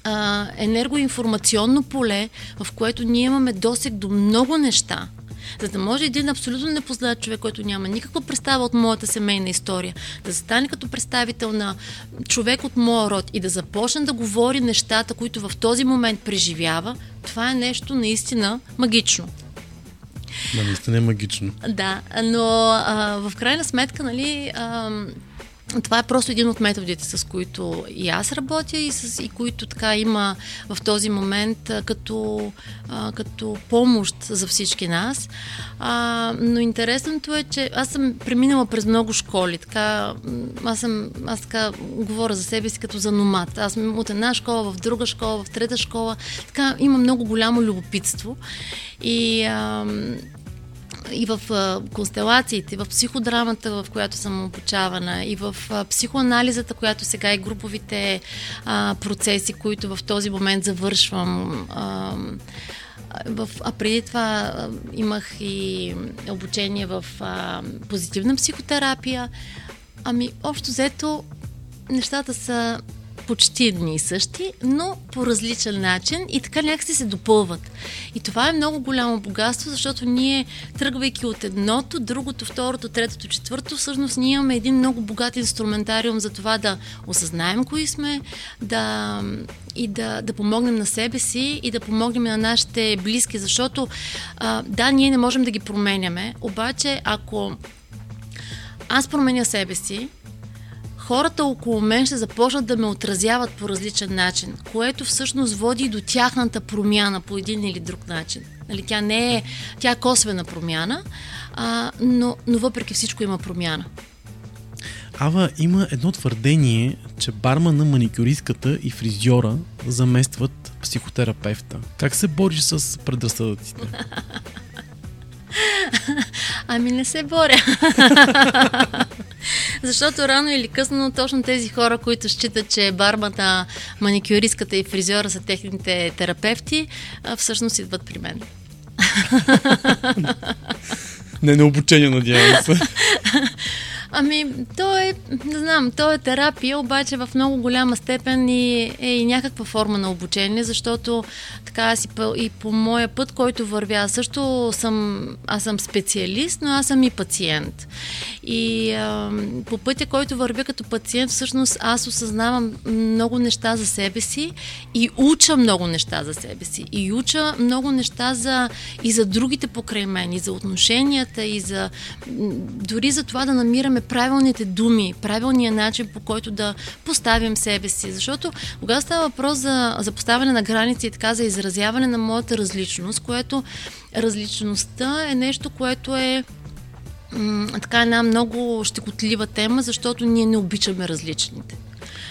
а, енергоинформационно поле, в което ние имаме досег до много неща, за да може един абсолютно непознат човек, който няма никаква представа от моята семейна история, да стане като представител на човек от моя род и да започне да говори нещата, които в този момент преживява, това е нещо наистина магично.
Да, наистина е магично.
Да, но а, в крайна сметка, нали, а, това е просто един от методите, с които и аз работя и, с, и които така има в този момент като, а, като помощ за всички нас. А, но интересното е, че аз съм преминала през много школи. Така, аз, съм, аз така говоря за себе си като за номад. Аз съм от една школа в друга школа, в трета школа. Така има много голямо любопитство. И а, и в констелациите, в психодрамата, в която съм обучавана, и в психоанализата, която сега и груповите а, процеси, които в този момент завършвам. А, в, а преди това а, имах и обучение в а, позитивна психотерапия. Ами, общо взето, нещата са почти едни и същи, но по различен начин и така някакси се допълват. И това е много голямо богатство, защото ние, тръгвайки от едното, другото, второто, третото, четвърто, всъщност ние имаме един много богат инструментариум за това да осъзнаем кои сме, да и да, да помогнем на себе си и да помогнем на нашите близки, защото а, да, ние не можем да ги променяме, обаче ако аз променя себе си, хората около мен ще започнат да ме отразяват по различен начин, което всъщност води до тяхната промяна по един или друг начин. Нали, тя не е, тя е косвена промяна, а, но, но въпреки всичко има промяна.
Ава, има едно твърдение, че бармана, маникюристката и фризьора заместват психотерапевта. Как се бориш с предразсъдъците?
Ами не се боря. Защото рано или късно точно тези хора, които считат, че барбата, маникюристката и фризьора са техните терапевти, всъщност идват при мен.
Не на обучение, надявам се.
Ами, то е, не знам, то е терапия, обаче в много голяма степен и, е и някаква форма на обучение, защото така аз и по, и по моя път, който вървя, също съм, аз съм специалист, но аз съм и пациент. И а, по пътя, който вървя като пациент, всъщност аз осъзнавам много неща за себе си и уча много неща за себе си. И уча много неща за, и за другите покрай мен, и за отношенията, и за дори за това да намираме правилните думи, правилния начин по който да поставим себе си. Защото когато става въпрос за, за поставяне на граници и така за изразяване на моята различност, което различността е нещо, което е така една много щекотлива тема, защото ние не обичаме различните.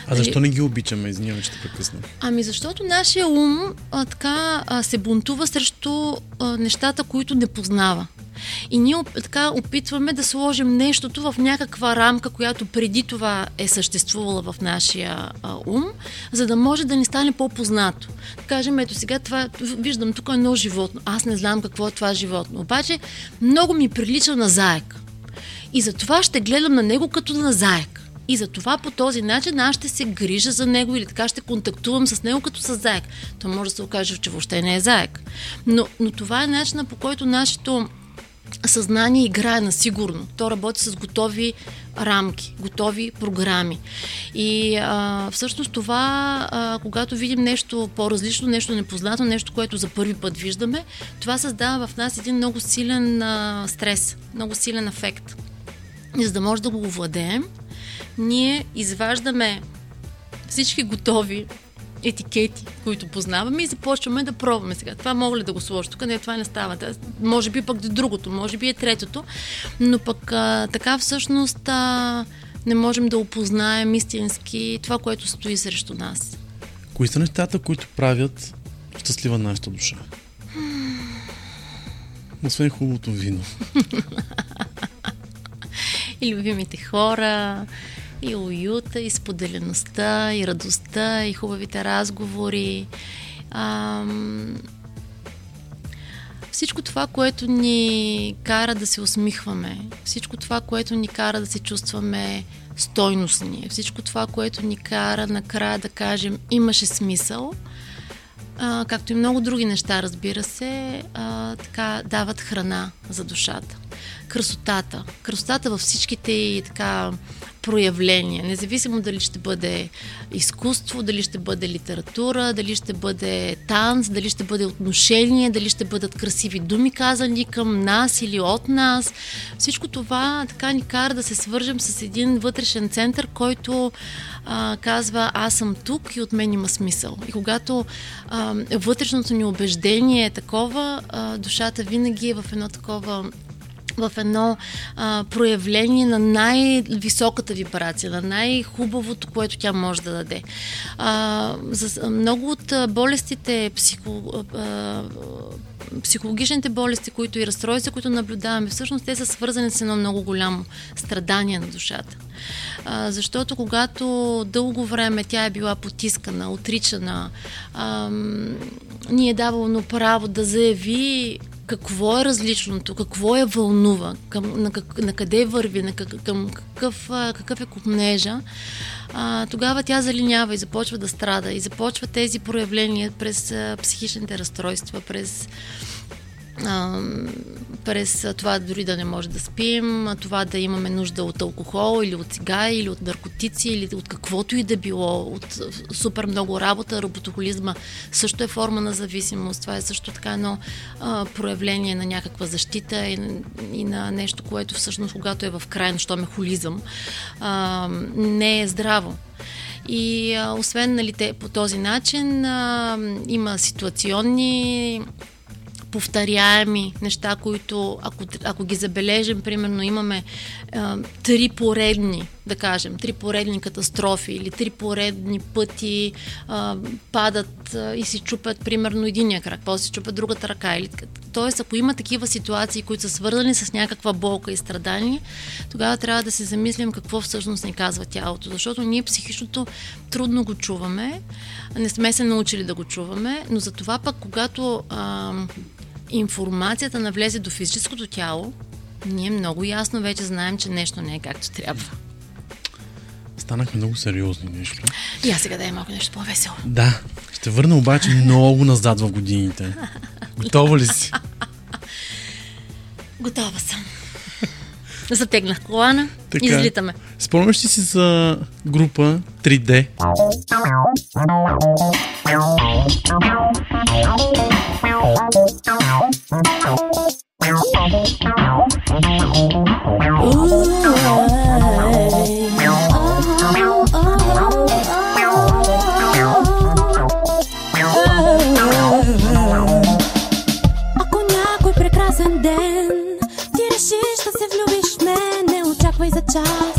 А защо не ги обичаме? Извинявай, че те прекъсна.
Ами защото нашия ум а, така а, се бунтува срещу а, нещата, които не познава. И ние така опитваме да сложим нещото в някаква рамка, която преди това е съществувала в нашия а, ум, за да може да ни стане по-познато. Да кажем, ето сега това, виждам тук едно животно. Аз не знам какво е това животно. Обаче много ми прилича на заек. И затова ще гледам на него като на заек. И за това по този начин аз ще се грижа за него или така ще контактувам с него като с заек. То може да се окаже, че въобще не е заек. Но, но това е начинът по който нашето съзнание играе на сигурно. То работи с готови рамки, готови програми. И а, всъщност това, а, когато видим нещо по-различно, нещо непознато, нещо, което за първи път виждаме, това създава в нас един много силен а, стрес, много силен ефект. И за да може да го овладеем, ние изваждаме всички готови етикети, които познаваме и започваме да пробваме сега. Това мога ли да го сложа тук? Не, това не става. Да, може би пък е другото, може би е третото. Но пък а, така всъщност а, не можем да опознаем истински това, което стои срещу нас.
Кои са нещата, които правят щастлива нашата душа? Освен хубавото вино.
И любимите хора, и уюта, и споделеността, и радостта, и хубавите разговори. Ам... Всичко това, което ни кара да се усмихваме, всичко това, което ни кара да се чувстваме стойностни. Всичко това, което ни кара накрая да кажем имаше смисъл, а, както и много други неща, разбира се, а, така дават храна за душата. Красотата. Красотата във всичките и така проявления, независимо дали ще бъде изкуство, дали ще бъде литература, дали ще бъде танц, дали ще бъде отношение, дали ще бъдат красиви думи казани към нас или от нас. Всичко това така ни кара да се свържем с един вътрешен център, който а, казва аз съм тук и от мен има смисъл. И когато а, вътрешното ни убеждение е такова, а, душата винаги е в едно такова в едно а, проявление на най-високата вибрация, на най-хубавото, което тя може да даде. А, за много от болестите, психо, а, психологичните болести, които и разстройства, които наблюдаваме, всъщност те са свързани с едно много голямо страдание на душата. А, защото когато дълго време тя е била потискана, отричана, а, ни е давало право да заяви какво е различното, какво е вълнува, към, на, как, на къде върви, на как, към какъв, какъв е купнежа, а, тогава тя залинява и започва да страда и започва тези проявления през а, психичните разстройства, през през това дори да не може да спим, това да имаме нужда от алкохол или от цигари или от наркотици или от каквото и да било, от супер много работа. Работохолизма също е форма на зависимост. Това е също така едно а, проявление на някаква защита и, и на нещо, което всъщност, когато е в край, що ме холизъм, а, не е здраво. И а, освен нали, те, по този начин а, има ситуационни повторяеми неща, които ако, ако ги забележим, примерно имаме три поредни, да кажем, три поредни катастрофи или три поредни пъти а, падат а, и си чупят примерно единия крак, после си чупят другата ръка. Или, тоест, ако има такива ситуации, които са свързани с някаква болка и страдание, тогава трябва да се замислим какво всъщност ни казва тялото, защото ние психичното трудно го чуваме, не сме се научили да го чуваме, но за това пък, когато а, информацията навлезе до физическото тяло, ние много ясно вече знаем, че нещо не е както трябва.
Станахме много сериозни нещо.
И аз сега да е малко нещо по-весело.
Да, ще върна обаче много назад в годините. Готова ли си?
Готова съм. Затегнах колана
Така.
излитаме.
Спомняш ли си за група 3D?
Ако някой прекрасен ден ти решиш да се влюбиш в мен, не очаквай за час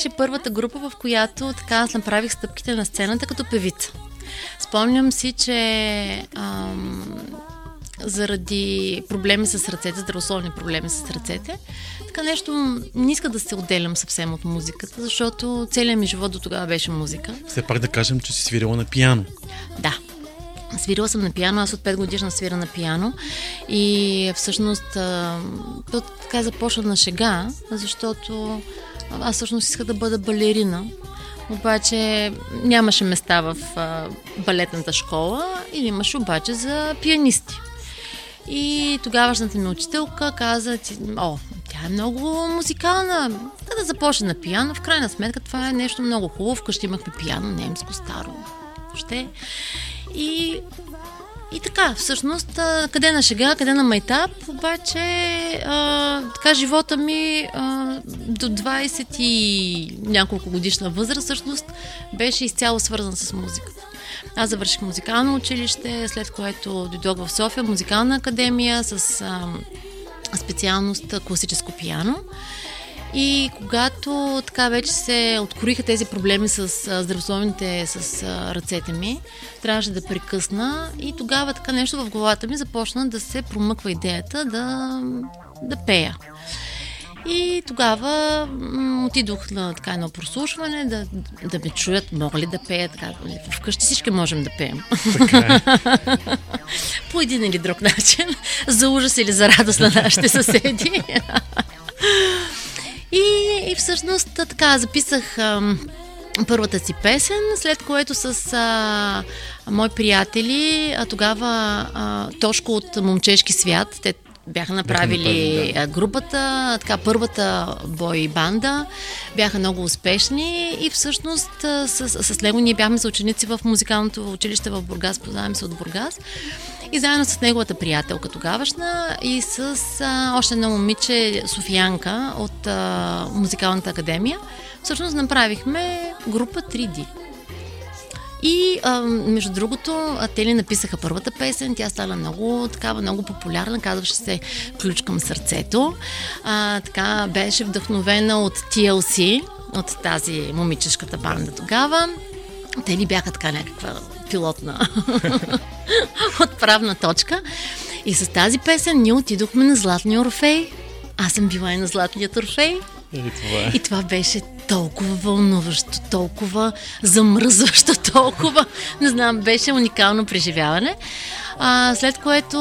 беше първата група, в която така аз направих стъпките на сцената като певица. Спомням си, че ам, заради проблеми с ръцете, здравословни проблеми с ръцете, така нещо не иска да се отделям съвсем от музиката, защото целият ми живот до тогава беше музика.
Все пак да кажем, че си свирила на пиано.
Да. Свирила съм на пиано, аз от 5 годишна свира на пиано и всъщност то така започна на шега, защото аз всъщност исках да бъда балерина, обаче нямаше места в а, балетната школа и имаше обаче за пианисти. И тогавашната ми учителка каза, о, тя е много музикална, да, да започне на пиано. В крайна сметка това е нещо много хубаво. Вкъщи имахме пиано, немско, старо, въобще. И, и така, всъщност, къде на шега, къде на майтап, обаче а, така живота ми а, до 20 и няколко годишна възраст всъщност беше изцяло свързан с музиката. Аз завърших музикално училище, след което дойдох в София, музикална академия с а, специалност класическо пиано. И когато така вече се откроиха тези проблеми с здравословните, с ръцете ми, трябваше да прекъсна и тогава така нещо в главата ми започна да се промъква идеята да, да пея. И тогава м- отидох на така едно прослушване, да, да ме чуят, мога ли да пея. Така, нали, вкъщи всички можем да пеем.
Така е.
По един или друг начин. За ужас или за радост на нашите съседи. И, и всъщност така записах ам, първата си песен, след което с а, мои приятели, а тогава а, Тошко от Момчешки свят, те бяха направили групата, така първата бой банда, бяха много успешни и всъщност с, с него ние бяхме съученици в музикалното училище в Бургас, познаваме се от Бургас. И заедно с неговата приятелка тогавашна и с а, още едно момиче, Софиянка от а, Музикалната академия, всъщност направихме група 3D. И а, между другото, те ли написаха първата песен, тя стана много такава, много популярна, казваше се Ключ към сърцето. А, така беше вдъхновена от TLC, от тази момичешката банда тогава. Те ли бяха така някаква пилотна отправна точка. И с тази песен ние отидохме на Златния Орфей. Аз съм била и на Златният Орфей.
И това е.
И това беше толкова вълнуващо, толкова замръзващо, толкова, не знам, беше уникално преживяване. А, след което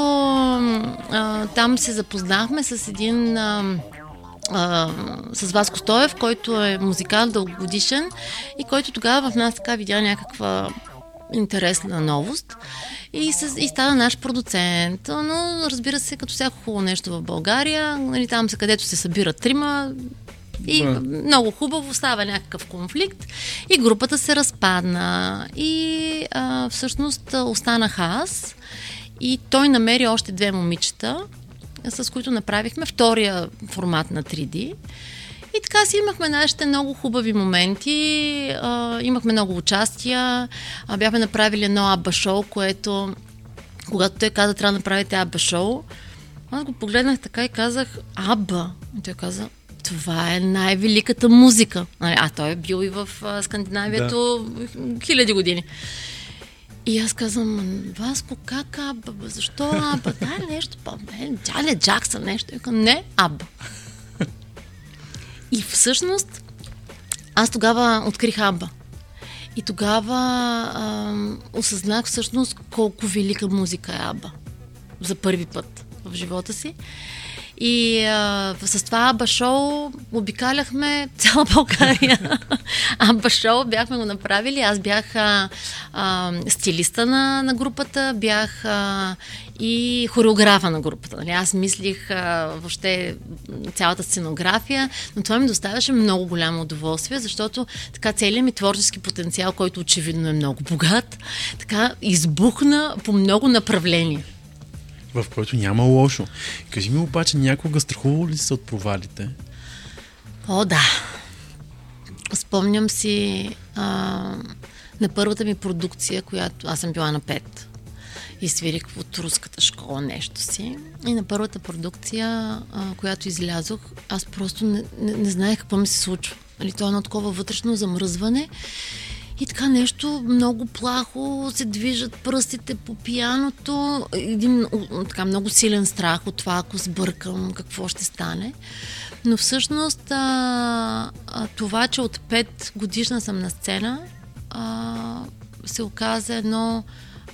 а, там се запознахме с един а, а, с Васко Стоев, който е музикант дългогодишен и който тогава в нас така видя някаква интересна новост и, с, и стана наш продуцент. Но разбира се, като всяко хубаво нещо в България, нали, там са където се събират трима, и
Да.
много хубаво става някакъв конфликт и групата се разпадна и а, всъщност останах аз и той намери още две момичета, с които направихме втория формат на 3D. И така си имахме нашите много хубави моменти, а, имахме много участия, а, бяхме направили едно аба шоу, което когато той каза трябва да направите аба шоу, аз го погледнах така и казах Аба. И той каза, това е най-великата музика. Нали, А той е бил и в Скандинавието хиляди години. И аз казвам, «М, Васко, как Аба? бе? Защо Аба? Дай нещо, па, не, Джале Джаксън, нещо. И казвам, не, Аба. И всъщност, аз тогава открих Аба. И тогава а, осъзнах всъщност колко велика музика е Аба. За първи път в живота си. И а, с това Аба шоу обикаляхме цяла България. Аба шоу бяхме го направили. Аз бях а, а, стилиста на, на групата, бях а, и хореографа на групата. Нали? Аз мислих а, въобще цялата сценография, но това ми доставяше много голямо удоволствие, защото така целият ми творчески потенциал, който очевидно е много богат, така избухна по много направления.
В който няма лошо. Кажи ми обаче, някога страхувал ли се от провалите?
О, да. Спомням си а, на първата ми продукция, която аз съм била на пет и свирих от руската школа нещо си. И на първата продукция, а, която излязох, аз просто не, не, не знаех какво ми се случва. Нали, това е едно такова вътрешно замръзване. И така нещо много плахо се движат пръстите по пияното. Един така много силен страх от това, ако сбъркам, какво ще стане. Но всъщност а, а, това, че от 5 годишна съм на сцена, а, се оказа едно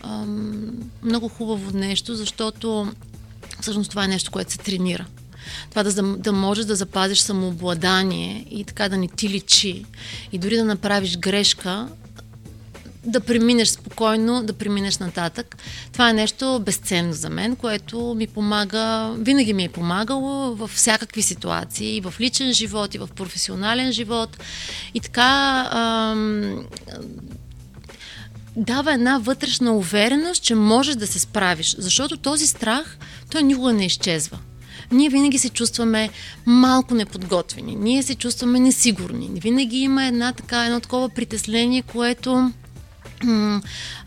ам, много хубаво нещо, защото всъщност това е нещо, което се тренира. Това да, да можеш да запазиш самообладание и така да не ти личи. И дори да направиш грешка, да преминеш спокойно, да преминеш нататък. Това е нещо безценно за мен, което ми помага, винаги ми е помагало във всякакви ситуации, и в личен живот, и в професионален живот. И така ам, дава една вътрешна увереност, че можеш да се справиш. Защото този страх, той никога не изчезва. Ние винаги се чувстваме малко неподготвени, ние се чувстваме несигурни. Винаги има една така, едно такова притеснение, което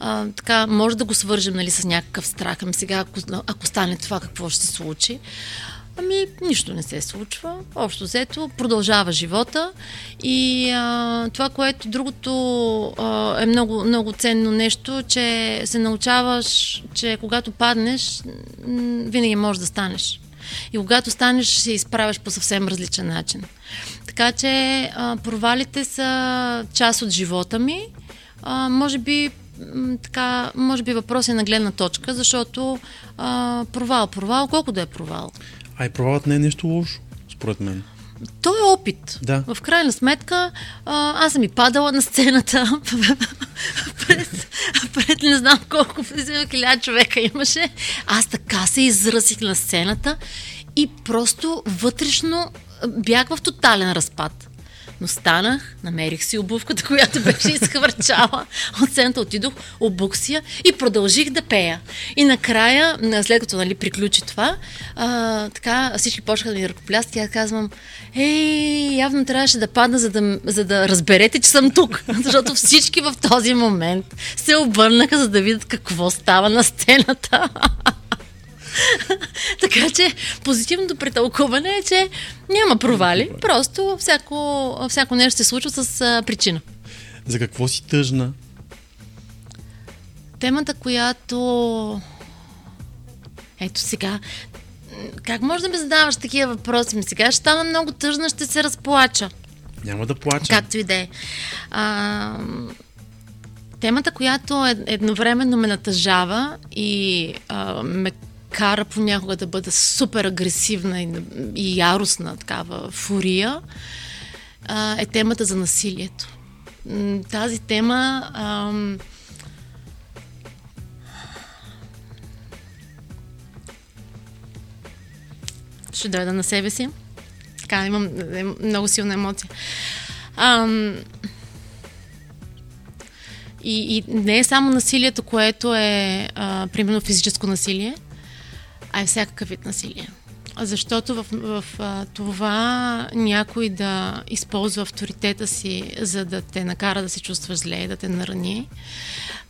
а, така, може да го свържем нали, с някакъв страх. Ами сега, ако, ако стане това, какво ще се случи? Ами, нищо не се случва. Общо взето, продължава живота. И а, това, което другото а, е много, много ценно нещо, че се научаваш, че когато паднеш, винаги можеш да станеш. И когато станеш, ще се изправяш по съвсем различен начин. Така че а, провалите са част от живота ми. А, може би така, може би въпрос е на гледна точка, защото а, провал, провал, колко да е провал?
А и провалът не е нещо лошо, според мен.
То е опит.
Да.
В крайна сметка, а, аз съм и падала на сцената пред, пред не знам колко, хиляда човека имаше. Аз така се изразих на сцената и просто вътрешно бях в тотален разпад. Но станах, намерих си обувката, която беше изхвърчала. От сцената отидох, я и продължих да пея. И накрая, на- след като нали, приключи това, а, така всички почнаха да ми ръкопляскат и аз казвам, ей, явно трябваше да падна, за да, за да разберете, че съм тук. Защото всички в този момент се обърнаха, за да видят какво става на сцената. така че позитивното претълкуване е, че няма провали, просто всяко, всяко нещо се случва с а, причина.
За какво си тъжна?
Темата, която... Ето сега, как може да ми задаваш такива въпроси? Ми сега ще стана много тъжна, ще се разплача.
Няма да плача.
Както и да е. А, Темата, която е, едновременно ме натъжава и а, ме кара понякога да бъда супер агресивна и, и яростна, такава фурия, а, е темата за насилието. Тази тема ам, ще дойда на себе си. Така, имам много силна емоция. Ам, и, и не е само насилието, което е, а, примерно, физическо насилие, а е всякакъв вид насилие. Защото в, в а, това някой да използва авторитета си, за да те накара да се чувстваш зле, да те нарани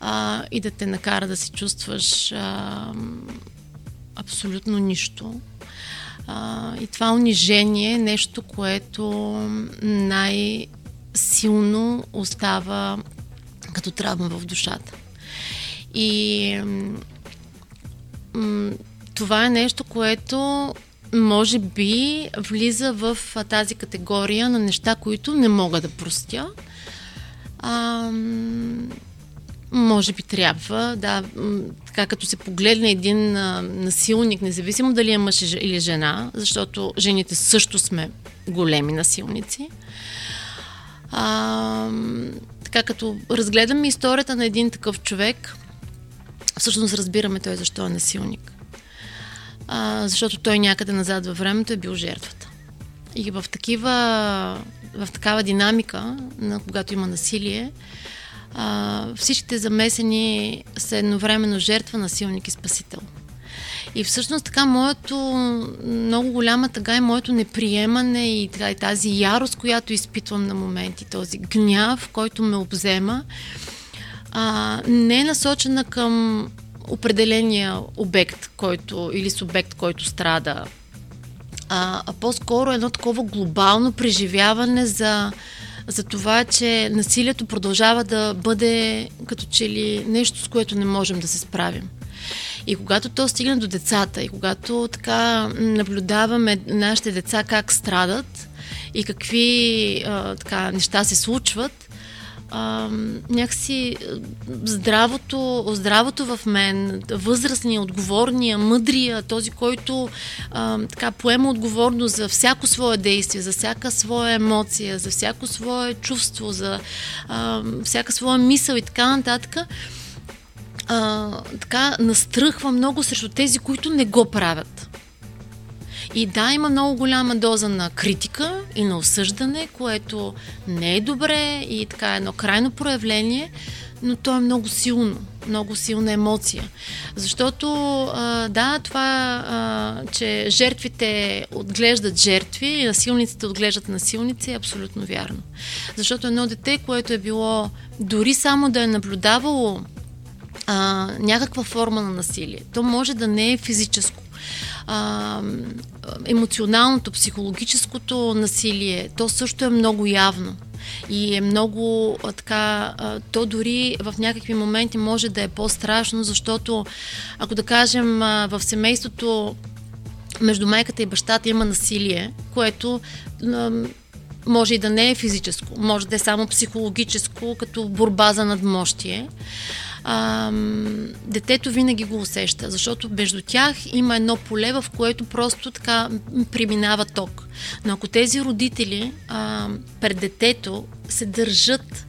а, и да те накара да се чувстваш а, абсолютно нищо. А, и това унижение е нещо, което най-силно остава като травма в душата. И м- това е нещо, което може би влиза в тази категория на неща, които не мога да простя. А, може би трябва, да, така като се погледне един а, насилник, независимо дали е мъж или жена, защото жените също сме големи насилници. А, така като разгледаме историята на един такъв човек, всъщност разбираме той защо е насилник. А, защото той някъде назад във времето е бил жертвата. И в такива, в такава динамика, на когато има насилие, а, всичките замесени са едновременно жертва, насилник и спасител. И всъщност така моето много голяма тъга е моето неприемане и, и тази ярост, която изпитвам на моменти, този гняв, който ме обзема, а, не е насочена към определения обект, който, или субект, който страда, а, а по-скоро едно такова глобално преживяване за, за това, че насилието продължава да бъде като че ли нещо, с което не можем да се справим. И когато то стигне до децата, и когато така наблюдаваме нашите деца как страдат и какви а, така, неща се случват, а, някакси здравото, здравото в мен, възрастния, отговорния, мъдрия, този, който а, така поема отговорност за всяко свое действие, за всяка своя емоция, за всяко свое чувство, за а, всяка своя мисъл и така нататък, а, така настръхва много срещу тези, които не го правят. И да, има много голяма доза на критика и на осъждане, което не е добре и така едно крайно проявление, но то е много силно, много силна емоция. Защото, да, това, че жертвите отглеждат жертви и насилниците отглеждат насилници е абсолютно вярно. Защото едно дете, което е било дори само да е наблюдавало а, някаква форма на насилие. То може да не е физическо. Емоционалното, психологическото насилие, то също е много явно. И е много а, така, а, то дори в някакви моменти може да е по-страшно, защото ако да кажем а, в семейството между майката и бащата има насилие, което може и да не е физическо, може да е само психологическо, като борба за надмощие. Ам, детето винаги го усеща, защото между тях има едно поле, в което просто така преминава ток. Но ако тези родители а, пред детето се държат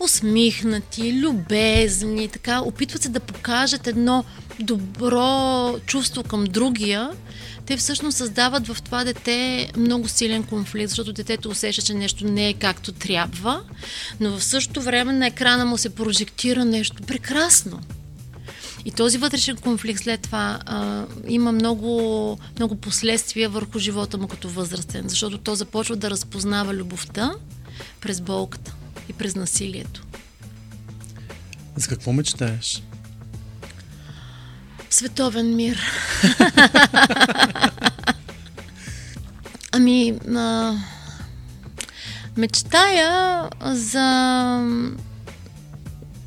усмихнати, любезни, така, опитват се да покажат едно добро чувство към другия, те всъщност създават в това дете много силен конфликт, защото детето усеща, че нещо не е както трябва, но в същото време на екрана му се прожектира нещо прекрасно. И този вътрешен конфликт след това а, има много, много последствия върху живота му като възрастен, защото то започва да разпознава любовта през болката и през насилието.
За какво мечтаеш?
Световен мир. ами, а, мечтая за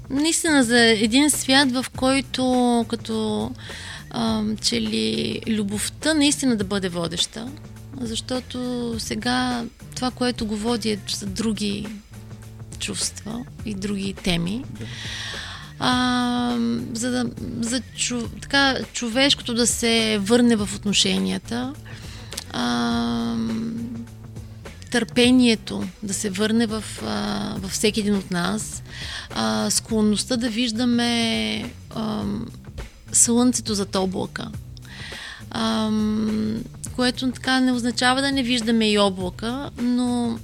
наистина за един свят, в който като а, че ли любовта наистина да бъде водеща. Защото сега това, което го води е за други чувства и други теми. А, за да, за чу, така, човешкото да се върне в отношенията. А, търпението да се върне в, а, във всеки един от нас, а, склонността да виждаме а, слънцето зад облака, а, което така не означава да не виждаме и облака, но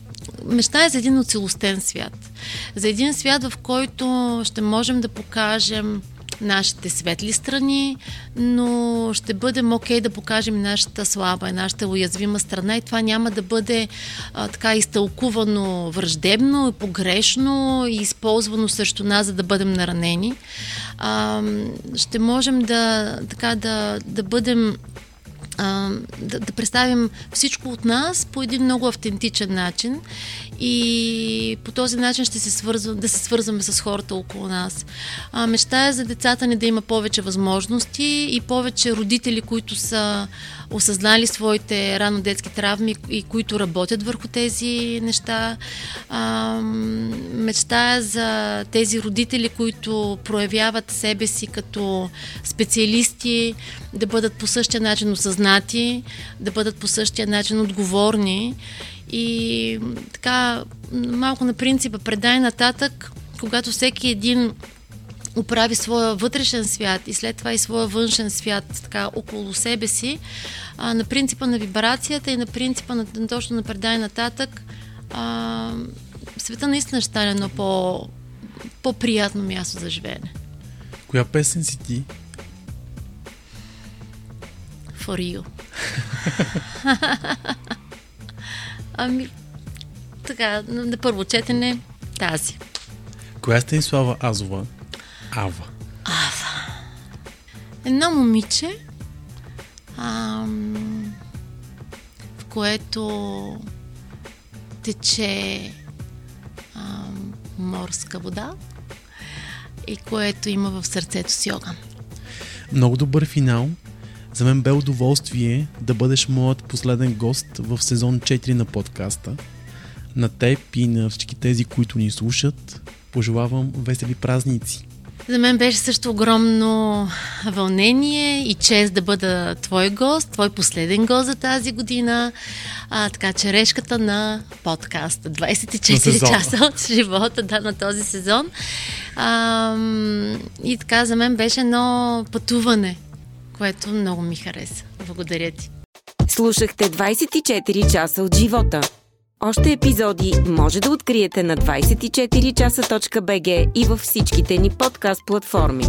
мечтая за един оцелостен свят. За един свят, в който ще можем да покажем нашите светли страни, но ще бъдем окей okay да покажем нашата слаба и нашата уязвима страна и това няма да бъде а, така изтълкувано враждебно, погрешно и използвано срещу нас, за да бъдем наранени. А, ще можем да, така, да, да бъдем а, да, да представим всичко от нас по един много автентичен начин и по този начин ще се свързвам, да се свързваме с хората около нас. А, мечтая за децата ни да има повече възможности и повече родители, които са осъзнали своите рано детски травми и които работят върху тези неща. А, мечтая за тези родители, които проявяват себе си като специалисти, да бъдат по същия начин осъзнати, да бъдат по същия начин отговорни и така малко на принципа предай нататък, когато всеки един оправи своя вътрешен свят и след това и своя външен свят така около себе си, а, на принципа на вибрацията и на принципа на точно на предай нататък, а, света наистина ще стане едно по, по-приятно място за живеене.
Коя песен си ти?
For you. ами, така, на, първо четене тази.
Коя е Станислава Азова? Ава.
Едно момиче, ам, в което тече ам, морска вода и което има в сърцето си огън.
Много добър финал. За мен бе удоволствие да бъдеш моят последен гост в сезон 4 на подкаста. На теб и на всички тези, които ни слушат, пожелавам весели празници.
За мен беше също огромно вълнение и чест да бъда твой гост, твой последен гост за тази година. А, така, черешката на подкаста. 24
сезона.
часа от живота да, на този сезон. А, и така, за мен беше едно пътуване, което много ми хареса. Благодаря ти.
Слушахте 24 часа от живота. Още епизоди може да откриете на 24часа.bg и във всичките ни подкаст платформи.